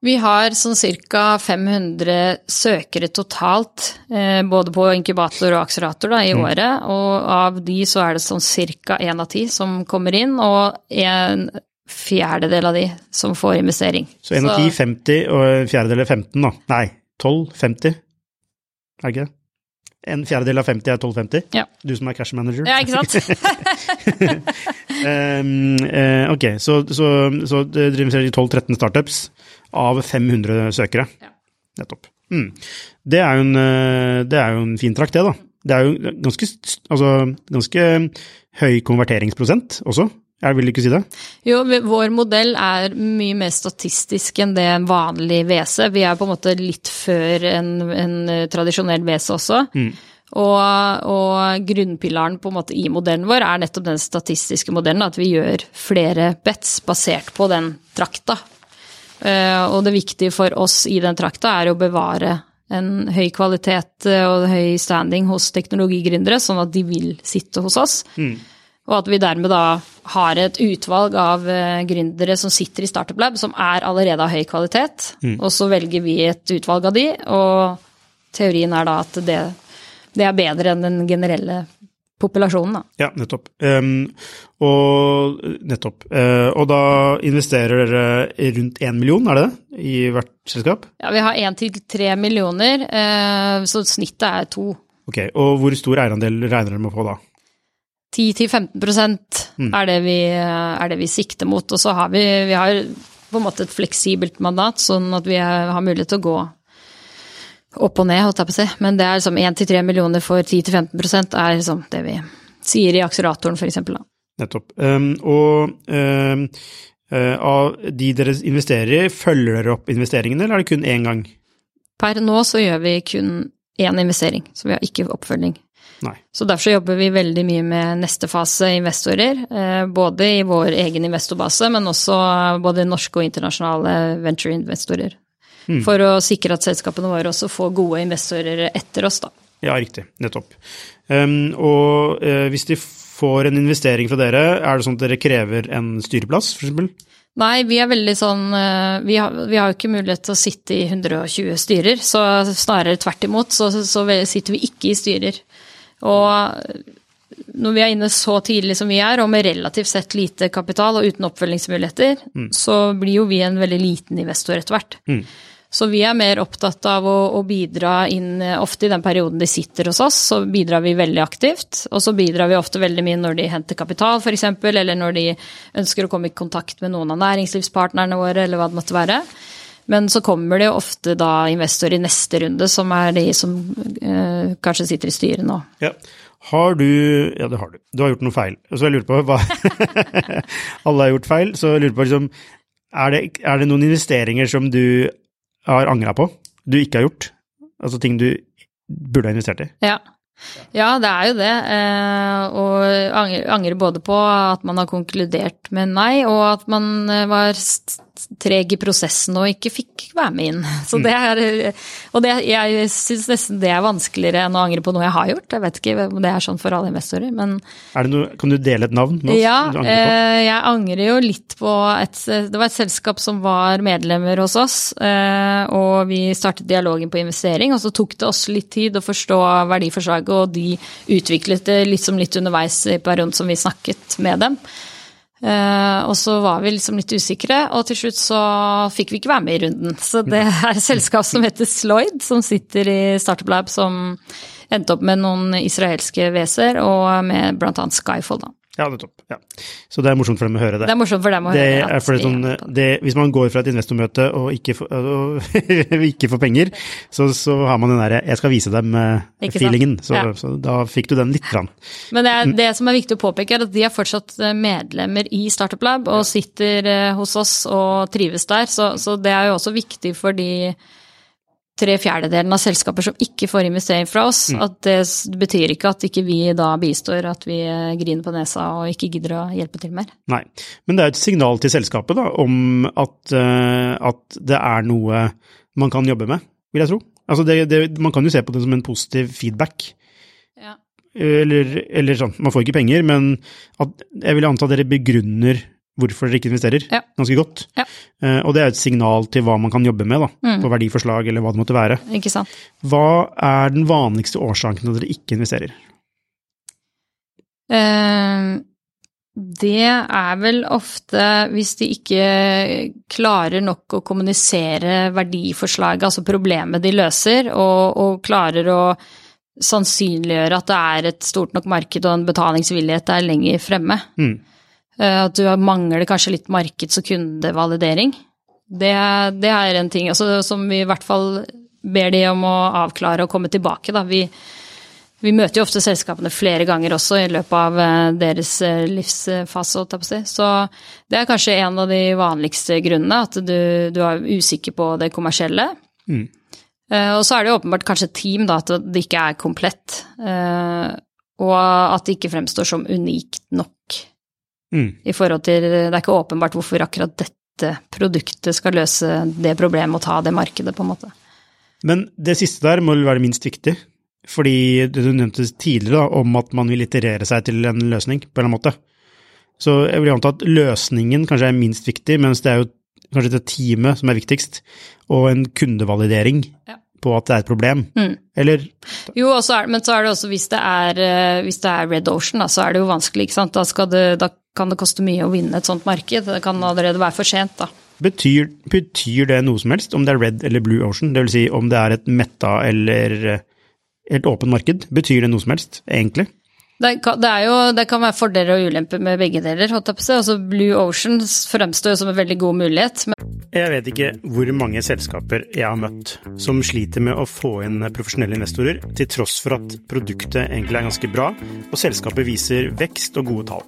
Vi har sånn ca. 500 søkere totalt, eh, både på inkubator og akselerator da, i mm. året. Og av de så er det sånn ca. én av ti som kommer inn, og en fjerdedel av de som får investering. Så én av ti 50, og en fjerdedel er 15, da? Nei, 12? 50? Er det ikke det? En fjerdedel av 50 er 1250? Ja. Du som er cash manager? Ja, ikke sant? um, ok, så, så, så dere investerer i 12-13 startups av 500 søkere. Ja. Nettopp. Mm. Det, er en, eh, det, er jo en, fin trakt, det, da. Det er jo ganske, altså, ganske høy konverteringsprosent også. Jeg vil ikke si det? Jo, vår modell er mye mer statistisk enn det en vanlig WC. Vi er på en måte litt før en, en tradisjonell WC også. Mm. Og, og, grunnpilaren måte i modellen vår er nettopp den statistiske modellen, at vi gjør flere bets basert på den trakta. Eh, og det viktige for oss i den trakta er å bevare en høy kvalitet og høy standing hos teknologigründere, sånn at de vil sitte hos oss. Mm. Og at vi dermed da har et utvalg av uh, gründere som sitter i Startup Lab, som er allerede av høy kvalitet. Mm. Og så velger vi et utvalg av de, og teorien er da at det, det er bedre enn den generelle populasjonen, da. Ja, nettopp. Um, og nettopp. Uh, og da investerer dere rundt én million, er det det, i hvert selskap? Ja, vi har én til tre millioner, uh, så snittet er to. Ok, Og hvor stor eierandel regner dere med å få da? 10-15 mm. er, det vi, er det vi sikter mot. Og så har vi, vi har på en måte et fleksibelt mandat, sånn at vi har mulighet til å gå opp og ned, holdt jeg på å si. Men det er liksom 1-3 millioner for 10-15% er liksom det vi sier i akseleratoren, f.eks. Nettopp. Um, og um, uh, av de dere investerer i, følger dere opp investeringene, eller er det kun én gang? Per nå så gjør vi kun én investering, så vi har ikke oppfølging. Nei. Så derfor jobber vi veldig mye med neste fase investorer, eh, både i vår egen investorbase, men også både norske og internasjonale venture-investorer. Mm. For å sikre at selskapene våre også får gode investorer etter oss, da. Ja, riktig. Nettopp. Um, og uh, hvis de får en investering fra dere, er det sånn at dere krever en styreplass, f.eks.? Nei, vi er veldig sånn eh, vi har, vi har jo ikke mulighet til å sitte i 120 styrer, så snarere tvert imot så, så sitter vi ikke i styrer. Og når vi er inne så tidlig som vi er, og med relativt sett lite kapital og uten oppfølgingsmuligheter, mm. så blir jo vi en veldig liten investor etter hvert. Mm. Så vi er mer opptatt av å, å, bidra inn Ofte i den perioden de sitter hos oss, så bidrar vi veldig aktivt. Og så bidrar vi ofte veldig mye når de henter kapital, f.eks., eller når de ønsker å komme i kontakt med noen av næringslivspartnerne våre, eller hva det måtte være. Men så kommer det jo ofte da investorer i neste runde, som er de som eh, kanskje sitter i styret nå. Ja. Har du Ja, det har du. Du har gjort noe feil. Så jeg lurer på hva Alle har gjort feil, så jeg lurer på liksom er det, er det noen investeringer som du har angra på? Du ikke har gjort? Altså ting du burde ha investert i? Ja. Ja, det er jo det. Eh, og angrer både på at man har konkludert med nei, og at man eh, treg i prosessen og ikke fikk være med inn. Så det er, og det, jeg syns nesten det er vanskeligere enn å angre på noe jeg har gjort. Jeg vet ikke om det er sånn for alle investorer, men noe, Kan du dele et navn? Nå, ja, eh, jeg angrer jo litt på et Det var et selskap som var medlemmer hos oss, eh, og vi startet dialogen på investering, og så tok det oss litt tid å forstå verdiforslaget, og de utviklet det litt som litt underveis i perioden som vi snakket med dem. Uh, og så var vi liksom litt usikre, og til slutt så fikk vi ikke være med i runden. Så det er et selskap som heter Sloyd, som sitter i Startup Lab, som endte opp med noen israelske WC-er, og med bl.a. Skyfall, da. Ja, nettopp. Ja. Så det er morsomt for dem å høre det. Det er morsomt for dem å Det høre er for det, sånn, det, hvis man går fra et investormøte og ikke får, og ikke får penger, så, så har man den derre 'jeg skal vise dem'-feelingen. Så, Ja. så da fikk du den lite grann. Men det, er, det som er viktig å påpeke, er at de er fortsatt eh, medlemmer i Startup Lab og sitter eh, hos oss og trives der. Så, så det er jo også viktig for de tre fjerdedelen av selskaper som ikke får investering fra oss. At det betyr ikke at ikke vi da bistår, at vi eh, griner på nesa og ikke gidder å hjelpe til mer. Nei. Men det er et signal til selskapet da, om at, eh, at det er noe man kan jobbe med, vil jeg tro. Altså det, det, man kan jo se på det som en positiv feedback. Ja. Eller, eller sånn, man får ikke penger, men at, jeg vil anta dere begrunner hvorfor dere ikke investerer, Ja. ganske godt. Ja. Uh, og det er et signal til hva man kan jobbe med, da, Mm. på verdiforslag eller hva det måtte være. Ikke sant. Hva er den vanligste årsaken til at dere ikke investerer? Uh, Det er vel ofte hvis de ikke klarer nok å kommunisere verdiforslaget, altså problemet de løser, og, og klarer å sannsynliggjøre at det er et stort nok marked og en betalingsvillighet der lenger fremme. Mm. Eh, At du mangler kanskje litt markeds- og kundevalidering. Det, det er en ting altså, som vi i hvert fall ber de om å avklare og komme tilbake. Da. Vi, vi møter jo ofte selskapene flere ganger også i løpet av eh, deres eh, livsfase. Så det er kanskje en av de vanligste grunnene, at du, du er usikker på det kommersielle. Mm. Og så er det jo åpenbart kanskje et team, da, at det ikke er komplett. Og at det ikke fremstår som unikt nok Mm. i forhold til Det er ikke åpenbart hvorfor akkurat dette produktet skal løse det problemet og ta det markedet, på en måte. Men det siste der må vel være minst viktig, fordi det du nevnte tidligere da, om at man vil iterere seg til en løsning, på en eller annen måte. Så jeg vil anta at løsningen kanskje er minst viktig, mens det er jo kanskje det teamet som er viktigst, og en kundevalidering Ja. på at det er et problem. Mm. Eller Jo, er, men så er det også hvis det er, eh, hvis det er Red Ocean, da, så er det jo vanskelig, ikke sant. Da, skal det, da kan det koste mye å vinne et sånt marked. Det kan allerede være for sent, da. betyr, betyr det noe som helst, om det er Red eller Blue Ocean? Vil si om det er et metta eller eh, et åpent marked? Betyr det noe som helst, egentlig? Det kan, det, jo, det kan være fordeler og ulemper med begge deler. Altså Blue Ocean fremstår som en veldig god mulighet, Jeg vet ikke hvor mange selskaper jeg har møtt som sliter med å få inn profesjonelle investorer, til tross for at produktet egentlig er ganske bra, og selskapet viser vekst og gode tall.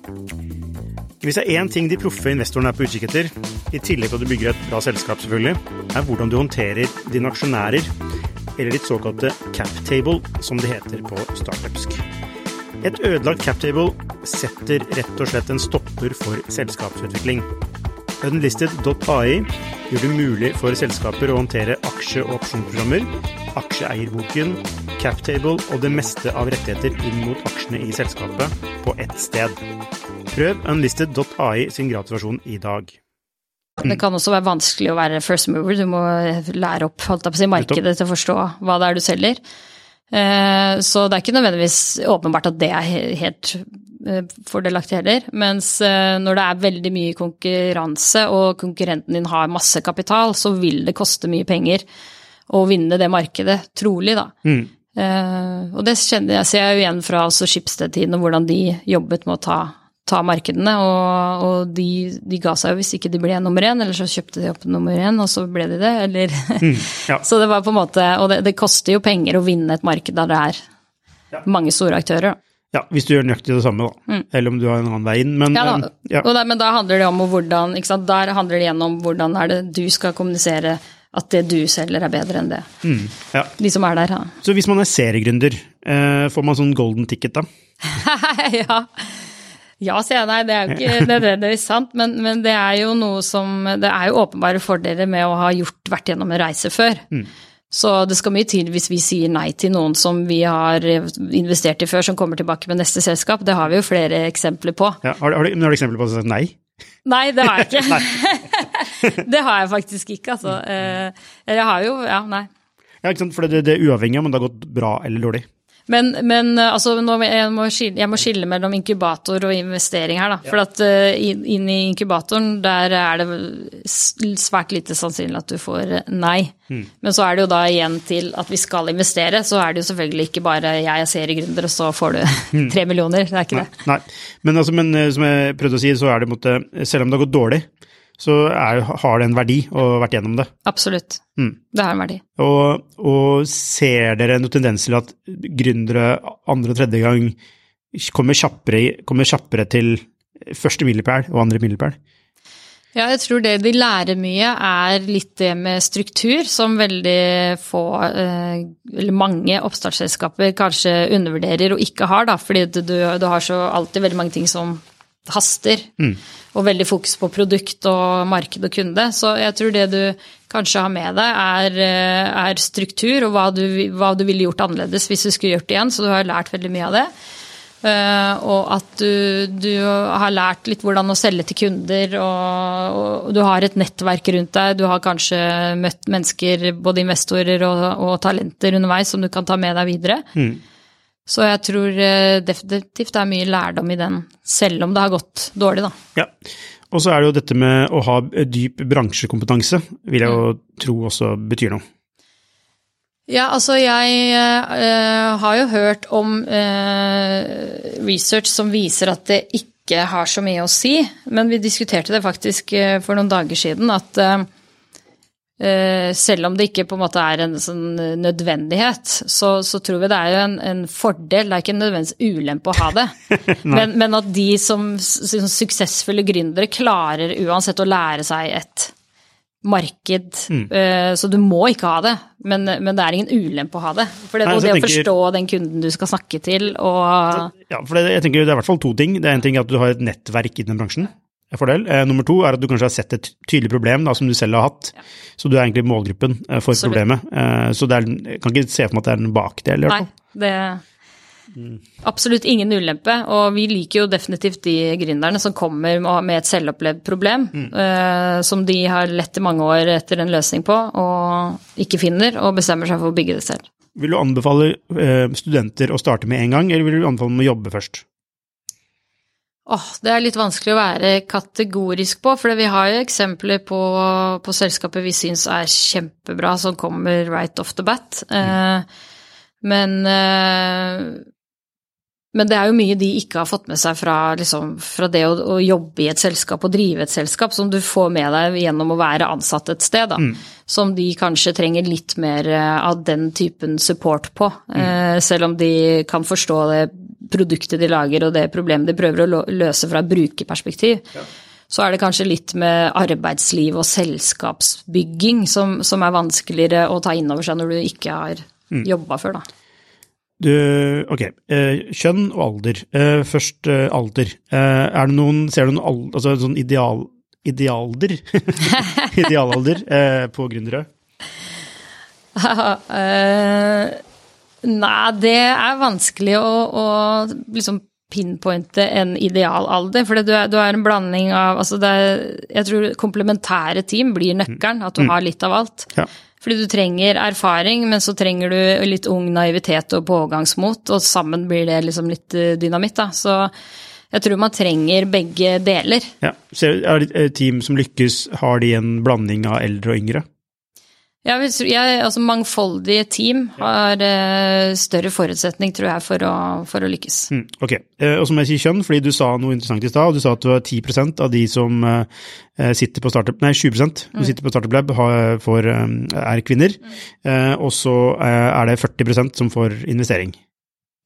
Hvis det er én ting de proffe investorene er på utkikk etter, i tillegg til at du bygger et bra selskap selvfølgelig, er hvordan du håndterer dine aksjonærer, eller ditt såkalte cap table, som det heter på startupsk. Et ødelagt captable setter rett og slett en stopper for selskapsutvikling. Unlisted.ai gjør det mulig for selskaper å håndtere aksje- og opsjonsprogrammer, aksjeeierboken, captable og det meste av rettigheter inn mot aksjene i selskapet på ett sted. Prøv unlisted.ai sin gratisversjon i dag. det kan også være vanskelig å være first mover. Du må lære opp holdt på å si, markedet til å forstå hva det er du selger. Eh, Så det er ikke nødvendigvis åpenbart at det er helt eh, fordelaktig heller. Mens eh, når det er veldig mye konkurranse, og konkurrenten din har masse kapital, så vil det koste mye penger å vinne det markedet, trolig, da. Mm. Og det kjenner jeg, ser jeg jo igjen fra også Schibsted-tiden, og hvordan de jobbet med å ta, ta markedene. Og, og de, de ga seg jo hvis ikke de ble nummer én, eller så kjøpte de opp nummer én, og så ble de det, eller ja. Så det var på en måte Og det, det koster jo penger å vinne et marked der det er Ja. mange store aktører. da. Ja, hvis du gjør nøyaktig det samme, da. Eller om du har en annen vei inn. Men Mm. Ja, da. ja. Og da, men da handler det om hvordan ikke sant? Der handler det igjen om hvordan er det du skal kommunisere at det du selger er bedre enn det. Mm, ja. De som er der, ja. Så hvis man er seriegründer, eh, får man sånn golden ticket da? ja. Ja, sier jeg. Nei, det er jo ikke nødvendigvis sant, men, men det er jo noe som Det er jo åpenbare fordeler med å ha gjort, vært gjennom en reise før. Så det skal mye til hvis vi sier nei til noen som vi har investert i før, som kommer tilbake med neste selskap. Det har vi jo flere eksempler på. Ja, har, du- har, du, har du eksempler på sagt nei? Nei, det har jeg ikke. det har jeg faktisk ikke, altså. Eh, Eller jeg har jo Ja, nei. Ja, ikke sant? For det, det er uavhengig av om det har gått bra eller dårlig. Men, men altså, nå, jeg, må skille, jeg, må skille, mellom inkubator og investering her, da. Ja. For at uh, inn i inkubatoren, der er det svært lite sannsynlig at du får nei. Mm. Men så er det jo da igjen til at vi skal investere, så er det jo selvfølgelig ikke bare jeg er seriegründer, og så får du mm. tre millioner. Det er ikke nei, det. Nei. Men, altså, men som jeg prøvde å si, så er det måtte, selv om det har gått dårlig, så er, har det en verdi å ha vært gjennom det. Absolutt. Mm. Det har en verdi. Og, og, ser dere noen tendens til at gründere andre og tredje gang kommer kjappere, kommer kjappere til første milepæl og andre milepæl? Ja, jeg tror det de lærer mye, er litt det med struktur, som veldig få, eh, eller mange oppstartsselskaper kanskje undervurderer og ikke har, da, fordi du, du har så alltid veldig mange ting som haster. Mm. Og veldig fokus på produkt og marked og kunde. Så jeg tror det du kanskje har med deg, er, eh, er struktur og hva du, hva du, ville gjort annerledes hvis du skulle gjort det igjen. Så du har lært veldig mye av det. Uh, og at du, du, har lært litt hvordan å selge til kunder, og, og, du har et nettverk rundt deg. Du har kanskje møtt mennesker, både investorer og, og talenter underveis, som du kan ta med deg videre. Mm. Så jeg tror eh, definitivt det er mye lærdom i den, selv om det har gått dårlig, da. Ja. Og så er det jo dette med å ha dyp bransjekompetanse, vil jeg jo mm. tro også betyr noe. Ja, altså jeg uh, har jo hørt om uh, research som viser at det ikke har så mye å si, men vi diskuterte det faktisk uh, for noen dager siden, at Eh, selv om det ikke på en måte er en sånn nødvendighet, så, så tror vi det er jo en, en, fordel, det er ikke nødvendigvis ulempe å ha det. men, men, at de som, som, suksessfulle gründere klarer uansett å lære seg et marked. Mm. Uh, så du må ikke ha det, men, men, det er ingen ulempe å ha det. For det, Nei, det tenker, å forstå den kunden du skal snakke til og Ja, for det, jeg tenker det er i hvert fall to ting. Det er en ting at du har et nettverk i den bransjen fordel. Eh, nummer to er at du kanskje har sett et tydelig problem da, som du selv har hatt. Ja. Så du er egentlig målgruppen eh, for Absolutt. problemet. Eh, så er, jeg kan ikke se for meg at det er en bakdel. Nei, det er absolutt ingen ulempe. Og vi liker jo definitivt de gründerne som kommer med et selvopplevd problem, mm. eh, som de har lett i mange år etter en løsning på, og ikke finner, og bestemmer seg for å bygge det selv. Vil du anbefale eh, studenter å starte med en gang, eller vil du anbefale dem å jobbe først? Åh, det er litt vanskelig å være kategorisk på, for vi har jo eksempler på, på selskaper vi syns er kjempebra, som kommer right off the bat. Mm. Eh, men, eh, men det er jo mye de ikke har fått med seg fra, liksom, fra det å, å, jobbe i et selskap og drive et selskap, som du får med deg gjennom å være ansatt et sted, da. Mm. Som de kanskje trenger litt mer eh, av den typen support på. Mm. Eh, selv om de kan forstå det produktet de lager og det problemet de prøver å løse fra brukerperspektiv. Ja. Så er det kanskje litt med arbeidsliv og selskapsbygging som, som er vanskeligere å ta inn over seg når du ikke har mm. jobba før, da. Du, ok, eh, kjønn og alder. Eh, først eh, alder. Eh, er det noen, ser du noen altså, sånn ideal, idealder? Idealalder eh, på gründere? Nei, det er vanskelig å, å liksom pinpointe en idealalder. For du, du er en blanding av altså er, Jeg tror komplementære team blir nøkkelen. At du mm. har litt av alt. Ja. Fordi du trenger erfaring, men så trenger du litt ung naivitet og pågangsmot. Og sammen blir det liksom litt eh, dynamitt, da. Så jeg tror man trenger begge deler. Ja, så er det Team som lykkes, har de en blanding av eldre og yngre? Ja, altså Mangfoldige team har uh, større forutsetning, tror jeg, for å, for å lykkes. Mm, ok, uh, og så må jeg si kjønn, fordi du sa noe interessant i stad. Du sa at du har 10% av de som uh, sitter på startup, nei 20% som mm. sitter på Startup Lab, har, for, er kvinner. Mm. og så er det 40% som får investering.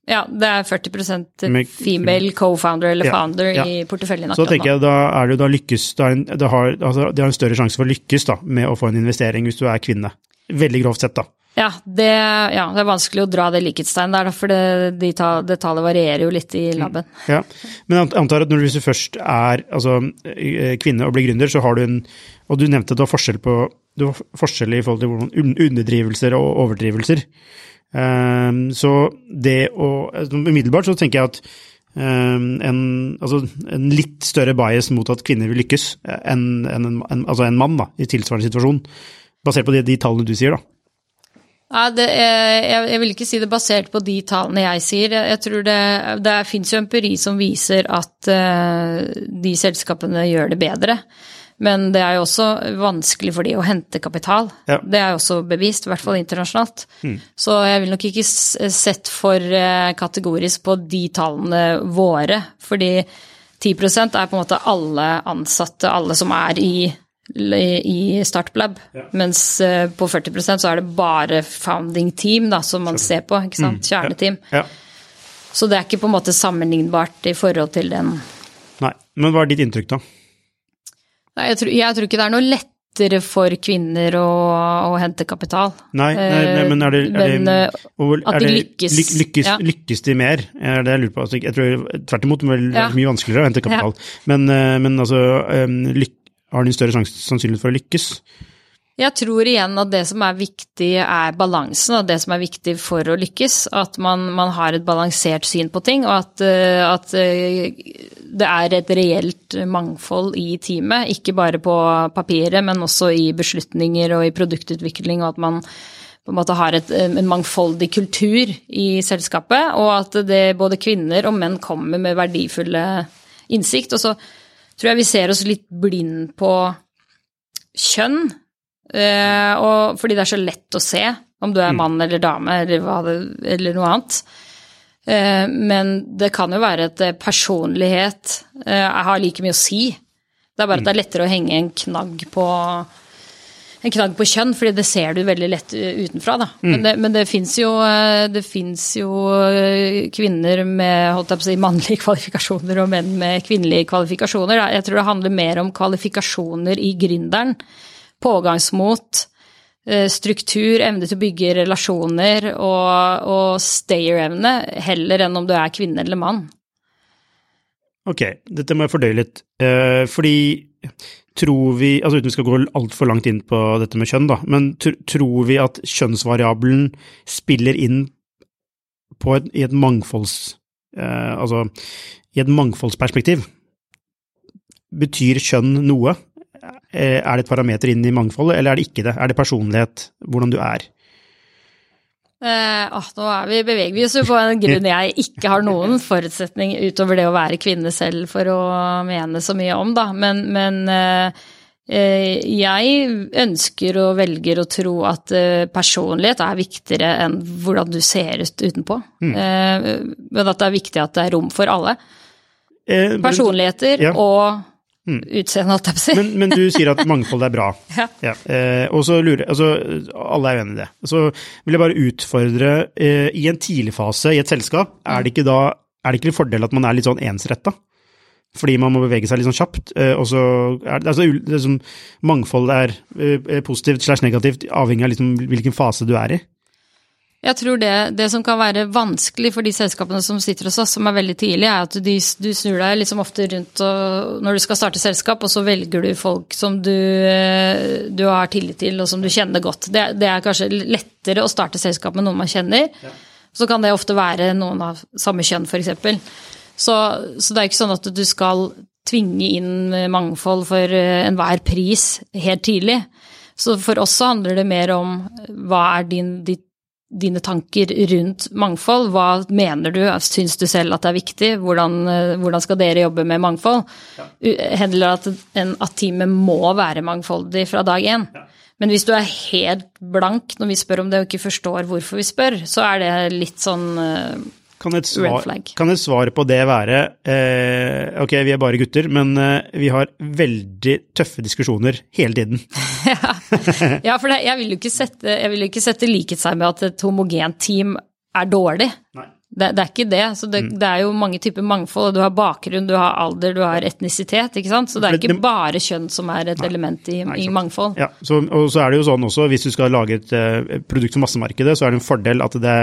Ja, det er 40% female co-founder eller founder ja, ja. i porteføljen. Så tenker jeg da er det da lykkes, da en, det, har, altså, det har en større sjanse for å lykkes da, med å få en investering hvis du er kvinne. Veldig grovt sett, da. Ja det, ja, det er vanskelig å dra det likhetstegnet der, for det, de ta, det tallet varierer jo litt i mm. laben. Ja, Men jeg antar at når du først er altså, eh, kvinne og blir gründer, så har du en Og du nevnte at du har forskjell, på, du har forskjell i forhold til hvordan underdrivelser og overdrivelser. Um, så det å altså, Umiddelbart så tenker jeg at um, en, altså en, litt større bias mot at kvinner vil lykkes enn en, en, altså en mann da, i tilsvarende situasjon, basert på de, de, tallene du sier, da. Ja, det er, jeg, jeg vil ikke si det basert på de tallene jeg sier. Jeg, tror det, det fins jo empiri som viser at uh, de selskapene gjør det bedre. Men det er jo også vanskelig for de å hente kapital. Ja. Det er jo også bevist, i hvert fall internasjonalt. Så jeg vil nok ikke sett for eh, kategorisk på de tallene våre, fordi 10% er på en måte alle ansatte, alle som er i, i Startup-lab, mens eh, på 40% så er det bare founding team da, som man ser på, ikke sant? kjerneteam. Ja. Så det er ikke på en måte sammenlignbart i forhold til den Nei. Men hva er ditt inntrykk, da? Nei, jeg tror, jeg tror ikke det er noe lettere for kvinner å, å hente kapital. Nei, nei, nei men er det, er Men, det, at er de det- lykkes, lykkes, ja. lykkes de mer? Er det jeg lurer på. Altså, jeg tror tvert imot det vel Ja. mye vanskeligere å hente kapital. Men, eh, men altså, eh, lyk, har de en større sannsynlighet for å lykkes? Jeg tror igjen at det som er viktig, er balansen, og det som er viktig for å lykkes. At man, man har et balansert syn på ting, og at, eh, at eh, det er et reelt mangfold i teamet. Ikke bare på papiret, men også i beslutninger og i produktutvikling, og at man på en måte har et, en mangfoldig kultur i selskapet, og at det både kvinner og menn kommer med verdifulle innsikt. Og så tror jeg vi ser oss litt blind på kjønn. Eh, og fordi det er så lett å se om du er mann eller dame eller, hva det, eller noe annet. Eh, men det kan jo være at eh, personlighet eh, har like mye å si. Det er bare at det er lettere å henge en knagg på en knagg på kjønn, fordi det ser du veldig lett eh, utenfra. Da. Men det, men det fins jo, eh, jo kvinner med si, mannlige kvalifikasjoner og menn med kvinnelige kvalifikasjoner. Da. Jeg tror det handler mer om kvalifikasjoner i gründeren. Pågangsmot, eh, struktur, evne til å bygge relasjoner og, og stayer-evne, heller enn om du er kvinne eller mann. Ok, dette må jeg fordøye litt. Eh, fordi tror vi, altså uten vi skal gå altfor langt inn på dette med kjønn, da, men tr tror vi at kjønnsvariabelen spiller inn et, i et mangfolds... Eh, altså i et mangfoldsperspektiv? Betyr kjønn noe? Eh, er det et parameter inn i mangfoldet, eller er det ikke det? Er det personlighet, hvordan du er? Eh, åh, nå er vi, beveger vi oss jo på en grunn jeg ikke har noen forutsetning utover det å være kvinne selv for å mene så mye om, da. Men, men eh, eh, jeg ønsker og velger å tro at eh, personlighet er viktigere enn hvordan du ser ut utenpå. Eh, men at det er viktig at det er rom for alle. Eh, Personligheter Ja. og utseende, holdt jeg på å si. Men, men du sier at mangfold er bra. Ja. Eh, og så lurer altså, Alle er jo enig i det. Så vil jeg bare utfordre eh, I en tidlig fase i et selskap, er det ikke da er det ikke en fordel at man er litt sånn ensretta? Fordi man må bevege seg litt sånn kjapt. Eh, og så er det, altså, det er sånn, Mangfold er eh, positivt slash negativt, avhengig av liksom hvilken fase du er i. Jeg tror det, det som kan være vanskelig for de selskapene som sitter hos oss, som er veldig tidlig, er at du, du snur deg liksom ofte rundt og, når du skal starte selskap, og så velger du folk som du, eh, du har tillit til og som du kjenner godt. Det, det er kanskje lettere å starte selskap med noen man kjenner. Så kan det ofte være noen av samme kjønn, f.eks. Så, så det er ikke sånn at du skal tvinge inn mangfold for eh, enhver pris helt tidlig. Så for oss så handler det mer om hva er din, ditt dine tanker rundt mangfold. Hva mener du, syns du selv at det er viktig? Hvordan, eh, hvordan skal dere jobbe med mangfold? Ja. Det at, at teamet må være mangfoldig fra dag én? Men hvis du er helt blank når vi spør om det og ikke forstår hvorfor vi spør, så er det litt sånn eh, Kan et, svar, kan et svar på det være eh, Ok, vi er bare gutter, men eh, vi har veldig tøffe diskusjoner hele tiden. Ja, for det, jeg vil jo ikke sette, vil ikke sette likhetstegn med at et homogent team er dårlig. Nei. Det, det er ikke det. Så det, det er jo mange typer mangfold. Du har bakgrunn, du har alder, du har etnisitet. ikke sant? Så det er ikke bare kjønn som er et element i, Nei, i mangfold. Ja, så, og så er det jo sånn også, hvis du skal lage et uh, produkt for massemarkedet, så er det en fordel at, det,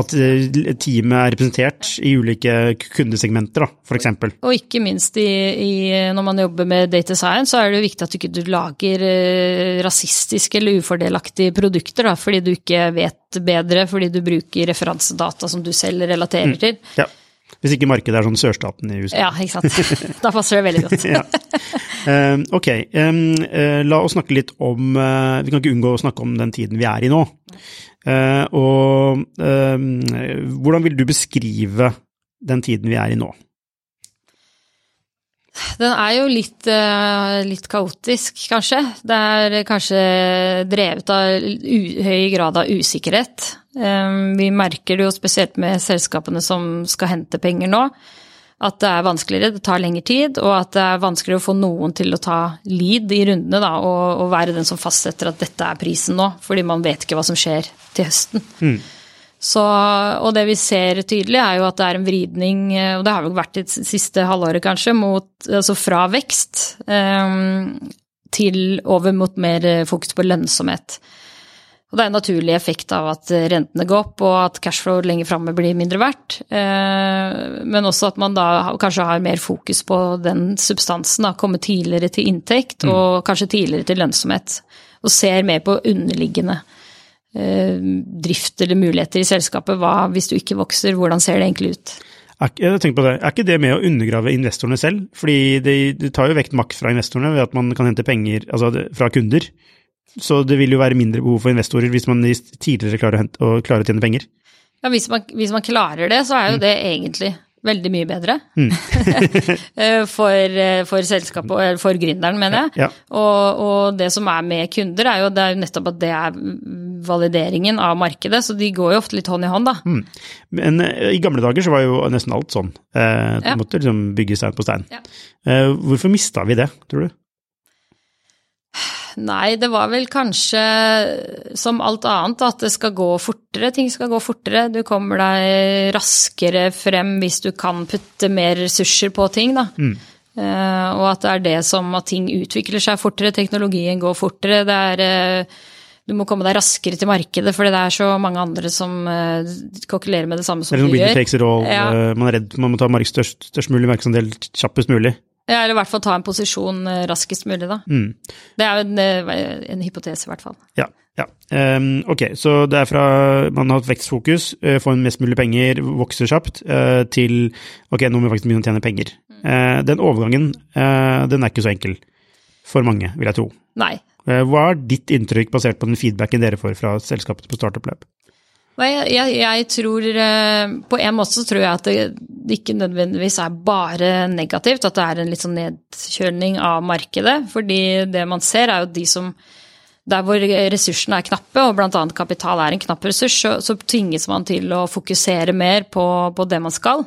at eh, teamet er representert i ulike kundesegmenter, f.eks. Og ikke minst i, i, når man jobber med data science, så er det jo viktig at du ikke du lager uh, rasistiske eller ufordelaktige produkter, da, fordi du ikke vet bedre, fordi du bruker referansedata som du selv relaterer til. Ja. Hvis ikke markedet er sånn sørstaten i USA. Ja, ikke sant. Da passer det veldig godt. ja. Um, ok, um, uh, la oss snakke litt om uh, Vi kan ikke unngå å snakke om den tiden vi er i nå. Uh, og um, hvordan vil du beskrive den tiden vi er i nå? Den er jo litt, litt, kaotisk, kanskje. Det er kanskje drevet av høy grad av usikkerhet. Vi merker det jo spesielt med selskapene som skal hente penger nå, at det er vanskeligere, det tar lengre tid, og at det er vanskeligere å få noen til å ta lead i rundene da, og, og være den som fastsetter at dette er prisen nå, fordi man vet ikke hva som skjer til høsten. Mm. Så, og det vi ser tydelig, er jo at det er en vridning, og det har vel vært det siste halvåret kanskje, mot, altså fra vekst um, til over mot mer fokus på lønnsomhet. Og det er en naturlig effekt av at rentene går opp, og at cashflow lenger framme blir mindre verdt. Uh, men også at man da kanskje har mer fokus på den substansen, da, komme tidligere til inntekt mm. og kanskje tidligere til lønnsomhet. Og ser mer på underliggende eh, drift eller muligheter i selskapet. Hva, hvis du ikke vokser, hvordan ser det egentlig ut? Jeg på det. Er ikke det med å undergrave investorene selv? Fordi det, det tar jo vekt makt fra investorene ved at man kan hente penger altså fra kunder. Så det vil jo være mindre behov for investorer hvis man tidligere klarer å, hente, å, klare å tjene penger. Ja, hvis man, hvis man, klarer det, så er jo mm. det egentlig veldig mye bedre. Mm. Eh, for, eh, for, selskapet, eller for gründeren, mener jeg. Ja. Og, og, det som er med kunder, er jo, det er jo nettopp at det er valideringen av markedet, så de går jo ofte litt hånd i hånd, da. Mm. Men eh, i gamle dager så var jo nesten alt sånn. Eh, du ja. måtte liksom bygge stein på stein. Ja. Eh, hvorfor mista vi det, tror du? Nei, det var vel kanskje som alt annet at det skal gå fortere. Ting skal gå fortere. Du kommer deg raskere frem hvis du kan putte mer ressurser på ting, da. Mm. Uh, og at det er det som at ting utvikler seg fortere, teknologien går fortere. Det er uh, du må komme deg raskere til markedet, fordi det er så mange andre som uh, kokkelerer med det samme som du gjør. Ja. Man er redd man må ta størst, størst mulig markedsandel kjappest mulig. Ja, eller i hvert fall ta en posisjon eh, raskest mulig, da. Mm. Det er en, eh, en, hypotese, i hvert fall. Ja. ja. Um, ok, så det er fra man har hatt vekstfokus, uh, få inn mest mulig penger, vokse kjapt, uh, til ok, nå må vi faktisk begynne å tjene penger. Mm. Uh, den overgangen, den er ikke så enkel for mange, vil jeg tro. Nei. hva er ditt inntrykk basert på den feedbacken dere får fra selskapet på Startup Lab? Jeg, jeg, jeg, tror eh, På en måte så tror jeg at det, ikke nødvendigvis er bare negativt, at det er en litt sånn nedkjølning av markedet. Fordi det man ser, er jo de som Der hvor ressursene er knappe, og bl.a. kapital er en knapp ressurs, så, så, tvinges man til å fokusere mer på, på det man skal.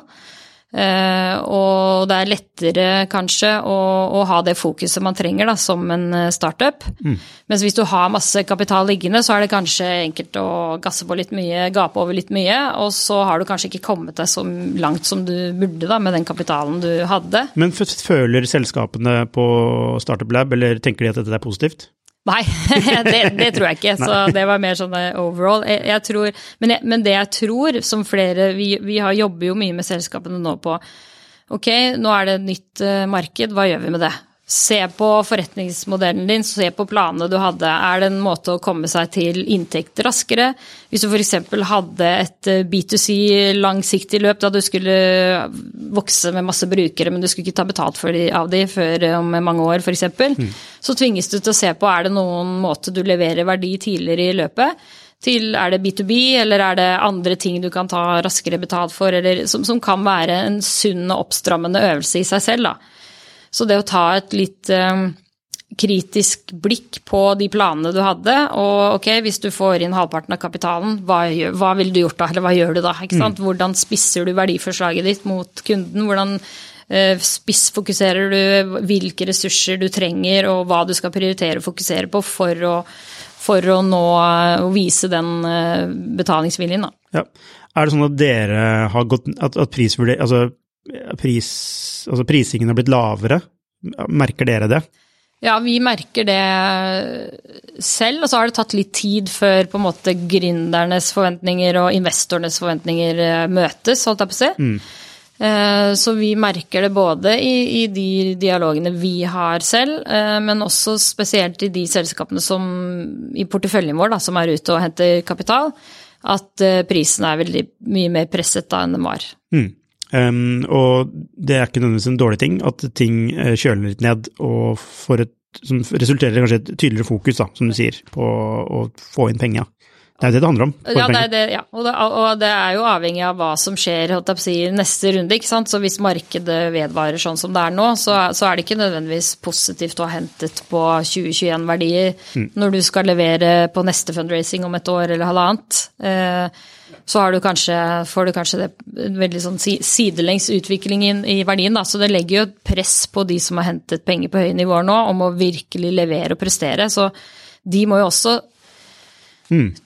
Uh, og det er lettere kanskje å, å, ha det fokuset man trenger da, som en eh, startup. Mm. Mens hvis du har masse kapital liggende, så er det kanskje enkelt å gasse på litt mye, gape over litt mye, og så har du kanskje ikke kommet deg så langt som du burde da, med den kapitalen du hadde. Men føler selskapene på Startup Lab, eller tenker de at dette er positivt? Nei, det, det, tror jeg ikke. Så det var mer sånn eh, overall. Jeg, jeg tror, men, jeg, men, det jeg tror, som flere Vi, vi har, jobber jo mye med selskapene nå på Ok, nå er det et nytt uh, marked, hva gjør vi med det? Se på forretningsmodellen din, se på planene du hadde. Er det en måte å komme seg til inntekt raskere? Hvis du f.eks. hadde et eh, B2C langsiktig løp da du skulle vokse med masse brukere, men du skulle ikke ta betalt de, av de før om mange år f.eks., mm. så tvinges du til å se på er det noen måte du leverer verdi tidligere i løpet til er det B2B, eller er det andre ting du kan ta raskere betalt for, eller som, som kan være en sunn og oppstrammende øvelse i seg selv. da. Så det å ta et litt um, kritisk blikk på de planene du hadde, og ok, hvis du får inn halvparten av kapitalen, hva, gjør, hva ville du gjort da, eller hva gjør du da? ikke sant? Mm. Hvordan spisser du verdiforslaget ditt mot kunden? Hvordan uh, spissfokuserer du hvilke ressurser du trenger, og hva du skal prioritere og fokusere på for å, for å nå å vise den betalingsviljen, da. Ja. Er det sånn at dere har gått At, at prisvurder... Altså pris, altså prisingen har blitt lavere. Merker dere det? Ja, vi merker det selv. Og så har det tatt litt tid før på en måte gründernes forventninger og investorenes forventninger eh, møtes, holdt jeg på å si. Mm. Eh, så vi merker det både i, i, de dialogene vi har selv, eh, men også spesielt i de selskapene som i porteføljen vår da, som er ute og henter kapital, at prisen er veldig mye mer presset da enn den var. Mm. Um, og det er ikke nødvendigvis en dårlig ting at ting eh, kjøler litt ned og et, som resulterer i kanskje et tydeligere fokus, da, som du sier, på å få inn penger. Det er jo det det handler om. Ja, det det, ja. Og, det, og det er jo avhengig av hva som skjer i neste runde. ikke sant? Så hvis markedet vedvarer sånn som det er nå, så, så er det ikke nødvendigvis positivt å ha hentet på 2021-verdier når du skal levere på neste fundraising om et år eller halvannet. Eh, så du kanskje, får du kanskje det, veldig sånn sidelengs utvikling i verdien. Da. Så det legger jo et press på de som har hentet penger på høye nivåer nå, om å virkelig levere og prestere. Så de må jo også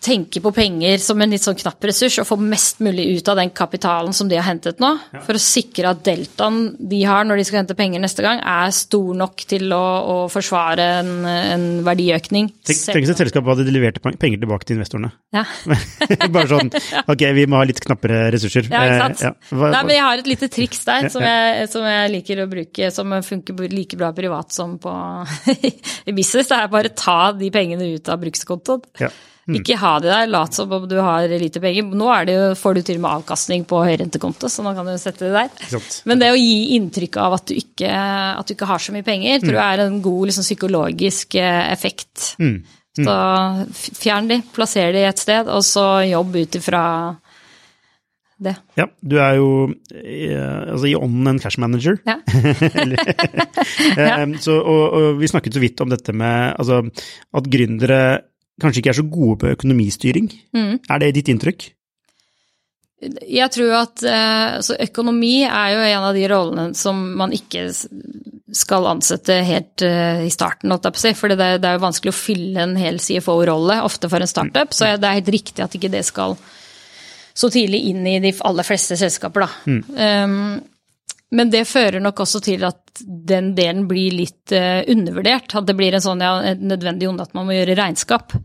tenke på penger som en litt sånn knapp ressurs og få mest mulig ut av den kapitalen som de har hentet nå, for å sikre at deltaen de har når de skal hente penger neste gang, er stor nok til å, å forsvare en, en verdiøkning. Tenk, tenk hvis et selskap hadde levert penger tilbake til investorene. Ja. Bare sånn ok, vi må ha litt knappere ressurser. Ja, ikke sant. Eh, ja. Hva- Nei, men jeg har et lite triks der som jeg, som jeg liker å bruke, som funker like bra privat som på i business. Det er bare ta de pengene ut av brukskontoen. Ja. Ikke ha det der, lat som om du har lite penger. Nå er det jo, får du til og med avkastning på høyrentekonto, så nå kan du sette det der. sant. Men det å gi inntrykk av at du ikke, at du ikke har så mye penger, tror jeg er en god liksom, psykologisk eh, effekt. Så fjern de, plasser de et sted, og så jobb ut ifra det. Ja, du er jo eh, altså, i ånden en cash manager. Ja. ja. så, og, og vi snakket så vidt om dette med altså, at gründere kanskje ikke er så gode på økonomistyring. Mm. Er det ditt inntrykk? Jeg tror at altså økonomi er jo en av de rollene som man ikke skal ansette helt eh, i starten. For det, er- jo vanskelig å fylle en hel CFO-rolle, ofte for en startup. Så det er helt riktig at ikke det skal så tidlig inn i de aller fleste selskaper, da. Um, men det fører nok også til at den delen blir litt eh, undervurdert. At det blir en sånn ja, nødvendig onde at man må gjøre regnskap.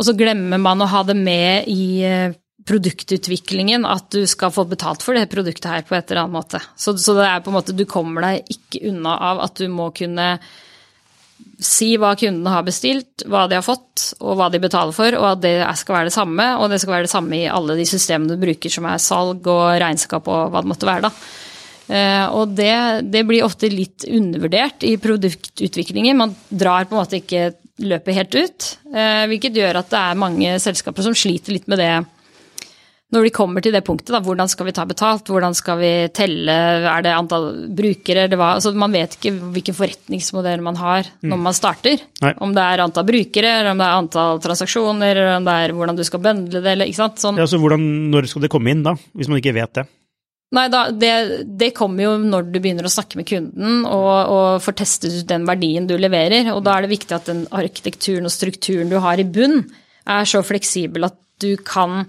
Og så glemmer man å ha det med i eh, produktutviklingen, at du skal få betalt for det produktet her på et eller annet måte. Så, så det er på en måte, du kommer deg ikke unna av at du må kunne si hva kundene har bestilt, hva de har fått, og hva de betaler for, og at det skal være det samme. Og det skal være det samme i alle de systemene du bruker, som er salg og regnskap og hva det måtte være, da. Eh, Og det, det blir ofte litt undervurdert i produktutviklingen. Man drar på en måte ikke løpet helt ut, eh, hvilket gjør at det er mange selskaper som sliter litt med det når de kommer til det punktet, da, hvordan skal vi ta betalt, hvordan skal vi telle, er det antall brukere, eller hva altså man vet ikke hvilken forretningsmodell man har når man starter. Nei. Om det er antall brukere, eller om det er antall transaksjoner, eller om det er hvordan du skal bøndle det, eller ikke sant. Sånn. Ja, så hvordan, Når skal det komme inn, da? Hvis man ikke vet det? Nei, da, det, det kommer jo når du begynner å snakke med kunden og, og får testet ut den verdien du leverer. Og da er det viktig at den arkitekturen og strukturen du har i bunn, er så fleksibel at du kan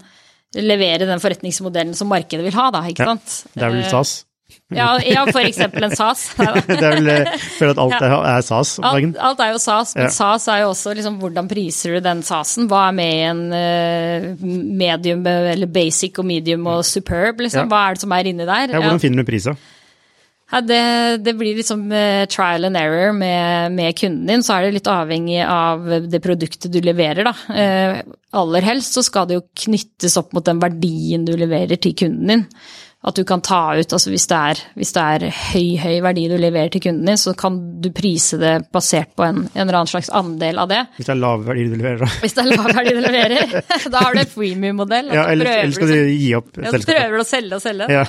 levere den forretningsmodellen som markedet vil ha, da, ikke Ja, sant? Det er vel Eh, SAS? Ja, ja for eksempel en SAS. det er vel eh, føler at alt er, er SAS om dagen? Alt, alt er jo SAS, men Ja. SAS er jo også liksom hvordan priser du den SAS-en? Hva er med i en uh, medium, eller basic og medium og superb, liksom? Ja. Hva er det som er inni der? Ja, hvordan finner du prisa? Ja, det, det blir liksom eh, trial and error med, med kunden din, så er det litt avhengig av det produktet du leverer, da. Eh, aller helst så skal det jo knyttes opp mot den verdien du leverer til kunden din. At du kan ta ut, altså hvis det er, hvis det er høy, høy verdi du leverer til kunden din, så kan du prise det basert på en, en eller annen slags andel av det. Hvis det er lav verdi du leverer, da? Hvis det er lav verdi du leverer, da har du en freemium-modell. Ja, eller, eller skal du- du gi opp ja, så prøver du å selge og selge. Ja.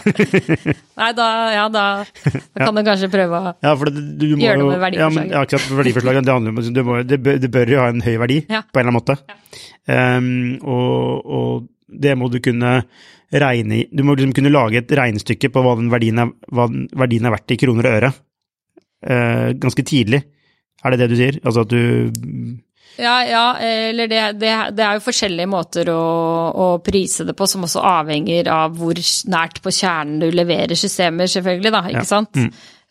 Nei, da, ja, da, da kan du kanskje prøve å Ja, det, du må gjøre noe med Ja, men, verdiforslaget. ja, ikke sant, verdiforslaget, det handler om du må, det, bør, det bør jo ha en høy verdi, på en eller annen måte. Um, og, og det må du kunne regne Du må liksom kunne lage et regnestykke på hva den verdien er, hva den verdien er verdt i kroner og øre, eh, ganske tidlig. Er det det du sier? Altså at du Ja, ja, eller det, det, det er jo forskjellige måter å, å prise det på, som også avhenger av hvor nært på kjernen du leverer systemer, selvfølgelig, da, ikke Ja. sant?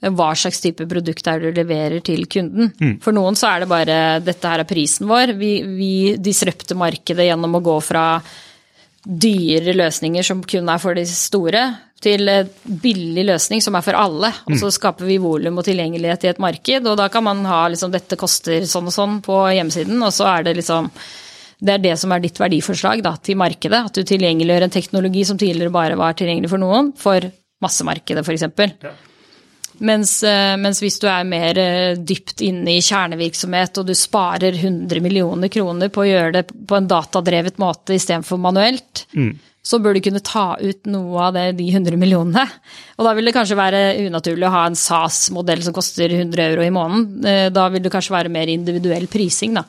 Hva slags type produkt er det du leverer til kunden. For noen så er det bare dette her er prisen vår, vi, vi disrupter markedet gjennom å gå fra dyre løsninger som kun er for de store, til billig løsning som er for alle. Og så skaper vi volum og tilgjengelighet i et marked, og da kan man ha liksom dette koster sånn og sånn på hjemmesiden, og så er det liksom det er det som er ditt verdiforslag da, til markedet. At du tilgjengeliggjør en teknologi som tidligere bare var tilgjengelig for noen, for massemarkedet, f.eks. Mens, eh, mens hvis du er mer eh, dypt inne i kjernevirksomhet, og du sparer 100 millioner kroner på å gjøre det på en datadrevet måte istedenfor manuelt, så bør du kunne ta ut noe av det, de 100 millionene. Og da vil det kanskje være unaturlig å ha en SAS-modell som koster 100 euro i måneden. Eh, Da vil det kanskje være mer individuell prising, da.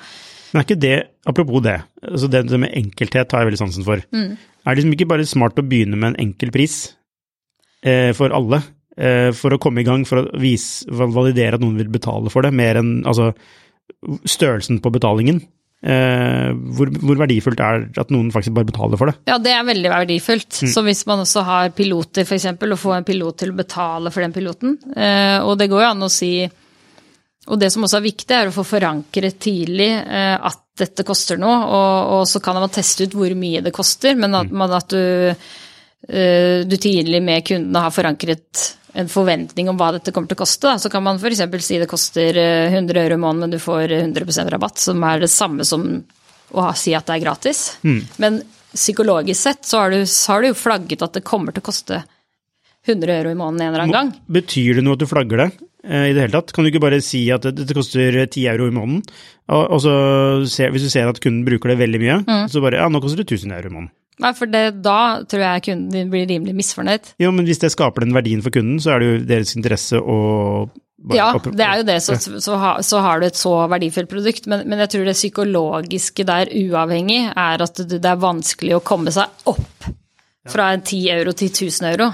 Men er ikke det, apropos det, altså det, det med enkelthet har jeg veldig sansen for. Er det liksom ikke bare smart å begynne med en enkel pris eh, for alle? Eh, for å komme i gang, for å vise, validere at noen vil betale for det, mer enn altså størrelsen på betalingen. Eh, hvor, hvor verdifullt er at noen faktisk bare betaler for det? Ja, det er veldig verdifullt. Så hvis man også har piloter, f.eks., å få en pilot til å betale for den piloten. Eh, og det går jo an å si Og det som også er viktig, er å få forankret tidlig eh, at dette koster noe, og, og så kan man teste ut hvor mye det koster, men at, man, at du, eh, du tidlig med kundene har forankret en forventning om hva dette kommer til å koste. Da. Så kan man f.eks. si det koster eh, 100 euro i måneden, men du får 100% rabatt, som er det samme som å si at det er gratis. Men psykologisk sett så har, du, så har du flagget at det kommer til å koste 100 euro i måneden en eller annen gang. Betyr det noe at du flagger det eh, i det hele tatt? Kan du ikke bare si at det- dette koster 10 euro i måneden, og, og så ser, hvis du ser at kunden bruker det veldig mye, så bare ja, nå koster det 1000 euro i måneden. Nei, for det, da tror jeg kunden din blir rimelig misfornøyd. Jo, men hvis det skaper den verdien for kunden, så er det jo deres interesse å bare- Ja, det er jo det, så, så, så har du et så verdifullt produkt. Men, men jeg tror det psykologiske der, uavhengig, er at det, er vanskelig å komme seg opp fra en 10 euro til 1000 euro.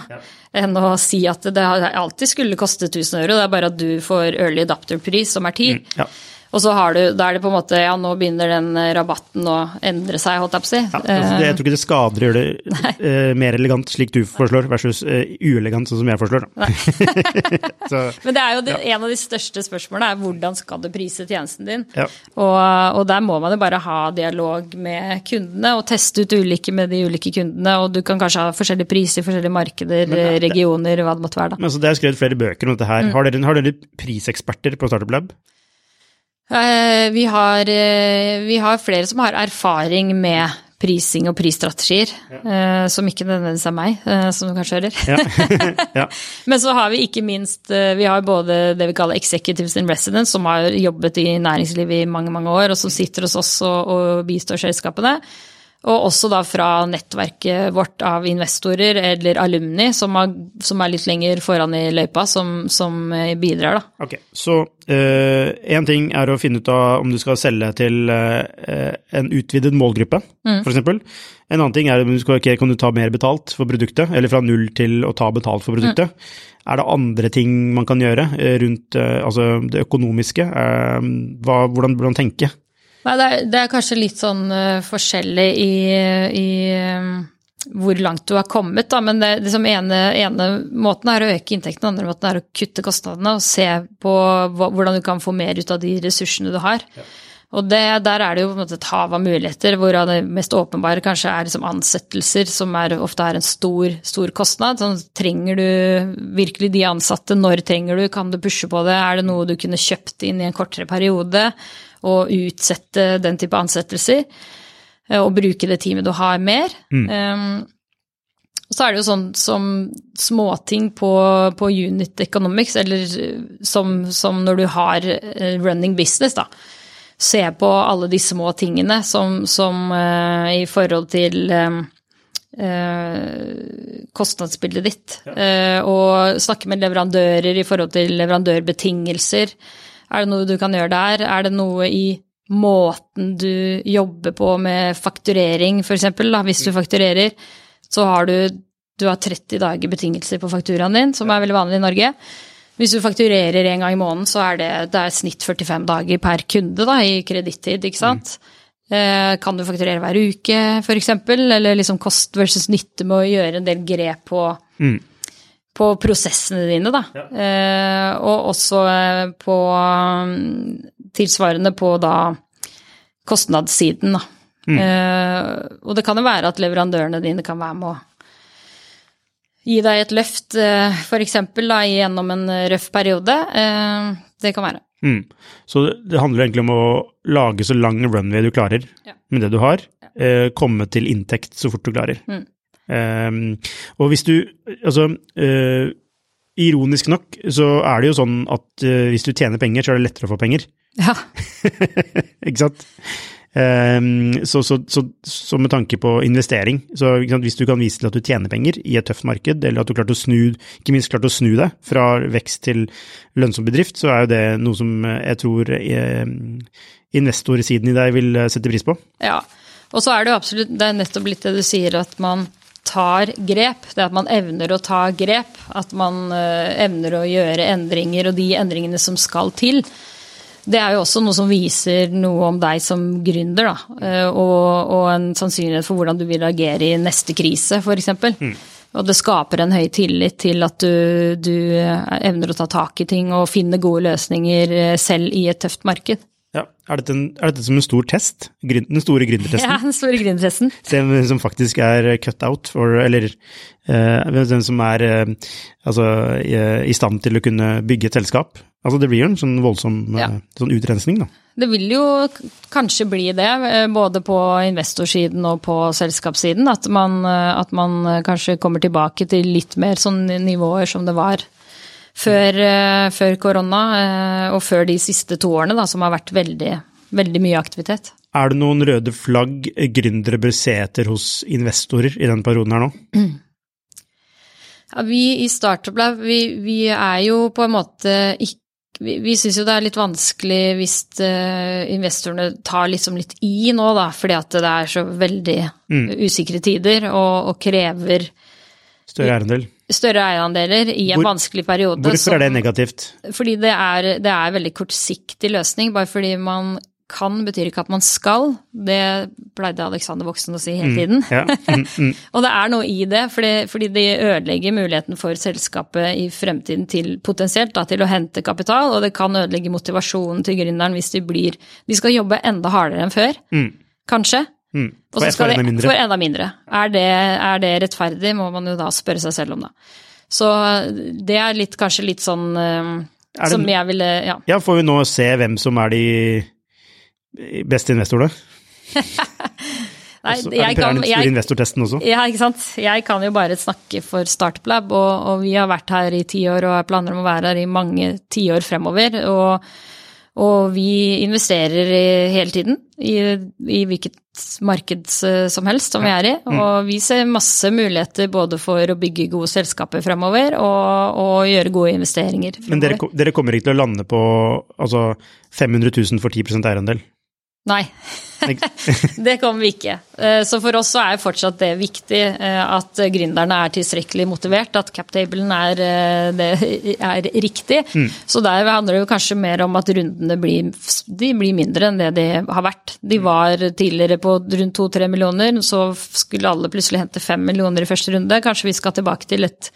Enn å si at det alltid skulle koste 1000 euro, det er bare at du får early adapter-pris, som er 10. Ja. Og så har du, da er det på en måte Ja, nå begynner den eh, rabatten å endre seg, holdt jeg på å si. Ja, altså jeg tror ikke det skader å gjøre det Nei. mer elegant, slik du foreslår, versus eh, uelegant, sånn som jeg foreslår. så, Men det er jo det, en av de største spørsmålene er hvordan skal du prise tjenesten din? Ja. Og, og der må man jo bare ha dialog med kundene og teste ut ulike med de ulike kundene. Og du kan kanskje ha forskjellige priser i forskjellige markeder, Men, regioner, hva det måtte være. da. men altså, det er skrevet flere bøker om dette Mm. her. Har, dere, har dere priseksperter på Startup Lab? Eh, Vi har, eh, vi har flere som har erfaring med prising og prisstrategier, ja. som ikke nødvendigvis er meg, eh, som du kanskje hører. Ja. ja. Men så har vi ikke minst eh, Vi har både det vi kaller executives in residence, som har jobbet i næringslivet i mange mange år, og som sitter hos oss og, og bistår selskapene. Og også da fra nettverket vårt av investorer eller alumni, som, har, som er litt lenger foran i løypa, som, som eh, bidrar, da. Ok, så én ting er å finne ut av om du skal selge til eh, en utvidet målgruppe, Mm. eksempel. En annen ting er om du skal, okay, kan du ta mer betalt for produktet, eller fra null til å ta betalt for produktet. Er det andre ting man kan gjøre eh, rundt eh, altså det økonomiske? Eh, hva, hvordan man tenke? Nei, det er, det er kanskje litt sånn uh, forskjellig i, i eh, hvor langt du har kommet, da. Men det, det som ene, ene måten er å øke inntektene, andre måten er å kutte kostnadene og se på hva, hvordan du kan få mer ut av de ressursene du har. Og det, der er det jo et hav av muligheter, hvorav det mest åpenbare kanskje er liksom ansettelser, som er, ofte er en stor, stor kostnad. Sånn, trenger du virkelig de ansatte? Når trenger du? Kan du pushe på det? Er det noe du kunne kjøpt inn i en kortere periode? Og utsette den type ansettelser? eh, Og bruke det teamet du har mer? Um, og så er det jo sånn som småting på, på unit economics, eller eh, som, som når du har eh, running business, da. Se på alle de små tingene som, som uh, i forhold til um, eh, kostnadsbildet ditt. Eh, og snakke med leverandører i forhold til leverandørbetingelser. Er det noe du kan gjøre der? Er det noe i måten du jobber på med fakturering, f.eks. Hvis du fakturerer, så har du, du har 30 dager betingelser på fakturaen din, som er veldig vanlig i Norge. Hvis du fakturerer en gang i måneden, så er det, det er snitt 45 dager per kunde da, i kredittid, ikke sant. Eh, Kan du fakturere hver uke, f.eks., eller liksom kost versus nytte med å gjøre en del grep på, Mm. På prosessene dine, da. Eh, og også eh, på mm, tilsvarende på da kostnadssiden, da. Eh, og det kan jo være at leverandørene dine kan være med å gi deg et løft, eh, eksempel gjennom en røff periode. Eh, det kan være. Mm. Så det, handler egentlig om å lage så lang runway du klarer Ja. med det du har. Eh, komme til inntekt så fort du klarer. Mm. Um, og hvis du Altså, uh, ironisk nok så er det jo sånn at uh, hvis du tjener penger, så er det lettere å få penger. Ja. ikke sant? Um, så, så, så, så, med tanke på investering, så hvis du kan vise til at du tjener penger i et tøft marked, eller at du klarte å snu, ikke minst klarte å snu deg fra vekst til lønnsom bedrift, så er jo det noe som jeg tror eh, investorsiden i deg vil eh, sette pris på. Ja, og så er det jo absolutt, det er nettopp litt det du sier, at man tar grep. Det at man evner å ta grep, at man uh, evner å gjøre endringer, og de endringene som skal til. Det er jo også noe som viser noe om deg som gründer, da. Eh, og, og en sannsynlighet for hvordan du vil agere i neste krise, f.eks. Mm. Og det skaper en høy tillit til at du, du, evner å ta tak i ting og finne gode løsninger eh, selv i et tøft marked. Er dette, en, er dette som en stor test? Den store gründertesten? Ja, den store gründertesten. Se hvem som faktisk er cut out, for, eller uh, hvem som er uh, altså, i, i stand til å kunne bygge et selskap. Altså Det blir jo en sånn voldsom ja. Sånn utrensning, da. Det vil jo kanskje bli det, både på investorsiden og på selskapssiden. At man, at man kanskje kommer tilbake til litt mer sånn nivåer som det var før, før korona, og før de siste to årene, da, som har vært veldig, veldig mye aktivitet. Er det noen røde flagg gründere bør se etter hos investorer i den perioden her nå? Mm. Ja, vi i Startup Lab, vi, vi, er jo på en måte ikke vi, vi syns jo det er litt vanskelig hvis uh, investorene tar liksom litt i nå, da, fordi at det er så veldig mm. usikre tider og, og krever Større eierandel? Større eierandeler i en Hvor, vanskelig periode. Hvorfor er det negativt? Fordi det er, det er veldig kortsiktig løsning. Bare fordi man kan betyr ikke at man skal. Det pleide Alexander Voksen å si hele mm, tiden. Mm, ja, mm, mm. og det er noe i det, fordi, fordi det ødelegger muligheten for selskapet i fremtiden til potensielt da, til å hente kapital, og det kan ødelegge motivasjonen til gründeren hvis de blir De skal jobbe enda hardere enn før, mm. kanskje. Mm. For, så enda mindre. for enda mindre. Er det, er det, rettferdig, må man jo da spørre seg selv om, da. Så det er litt, kanskje litt sånn uh, det, som jeg ville ja. ja, får vi nå se hvem som er de beste investorene? Nei, det jeg kan, store investortesten også? Ja, ikke sant. Jeg kan jo bare snakke for Startup-lab, og, og, vi har vært her i ti år og har planer om å være her i mange tiår fremover. Og, og, vi investerer hele tiden i, i, hvilket marked som helst som vi er i. Mm. Og vi ser masse muligheter både for å bygge gode selskaper fremover og, og gjøre gode investeringer fremover. Men dere, dere, kommer ikke til å lande på altså 500 000 for 10% eierandel? Nei, det kommer vi ikke. Eh, så for oss så er fortsatt det viktig eh, at gründerne er tilstrekkelig motivert, at captablen er, eh, er riktig. Mm. Så der handler det kanskje mer om at rundene blir, blir, mindre enn det de har vært. De mm. var tidligere på rundt to-tre millioner, så skulle alle plutselig hente fem millioner i første runde. Kanskje vi skal tilbake til et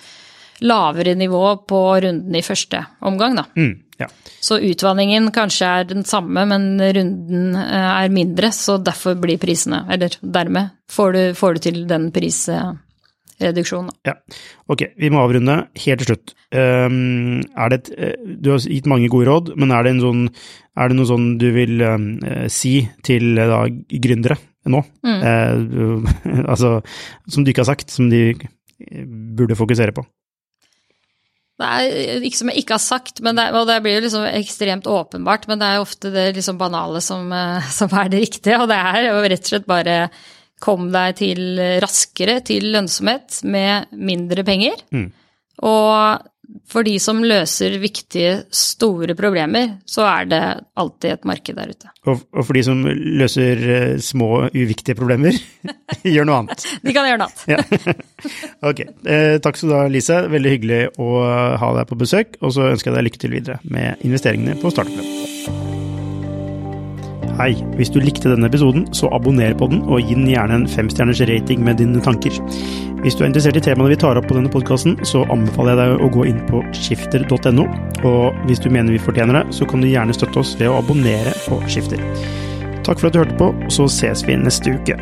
lavere nivå på runden i første omgang, da. Mm. Ja. Så utvanningen kanskje er den samme, men runden eh, er mindre, så derfor blir prisene Eller dermed får du, får du til den prisreduksjonen. Ja. Ok, vi må avrunde helt til slutt. Det et, eh, du har gitt mange gode råd, men er det, sånn, er det noe sånn du vil um, si til da, gründere nå? Mm. Uh, altså, som du ikke har sagt, som de burde fokusere på? Det er ikke som jeg ikke har sagt, det, og det blir jo liksom ekstremt åpenbart, men det er jo ofte det liksom banale som, eh, som, er det riktige. Og det er jo rett og slett bare kom deg til raskere til lønnsomhet med mindre penger. Mm. Og for de som løser viktige, store problemer, så er det alltid et marked der ute. Og, for de som løser uh, små, uviktige problemer, gjør noe annet. de kan gjøre noe annet. ja. Ok. Eh, takk skal du ha, Lise. Veldig hyggelig å ha deg på besøk. Og så ønsker jeg deg lykke til videre med investeringene på Startup. Hei, hvis du likte denne episoden, så abonner på den, og gi den gjerne en femstjerners rating med dine tanker. Hvis du er interessert i temaene vi tar opp på denne podkasten, så anbefaler jeg deg å gå inn på skifter.no, og hvis du mener vi fortjener det, så kan du gjerne støtte oss ved å abonnere på Skifter. Takk for at du hørte på, så ses vi neste uke.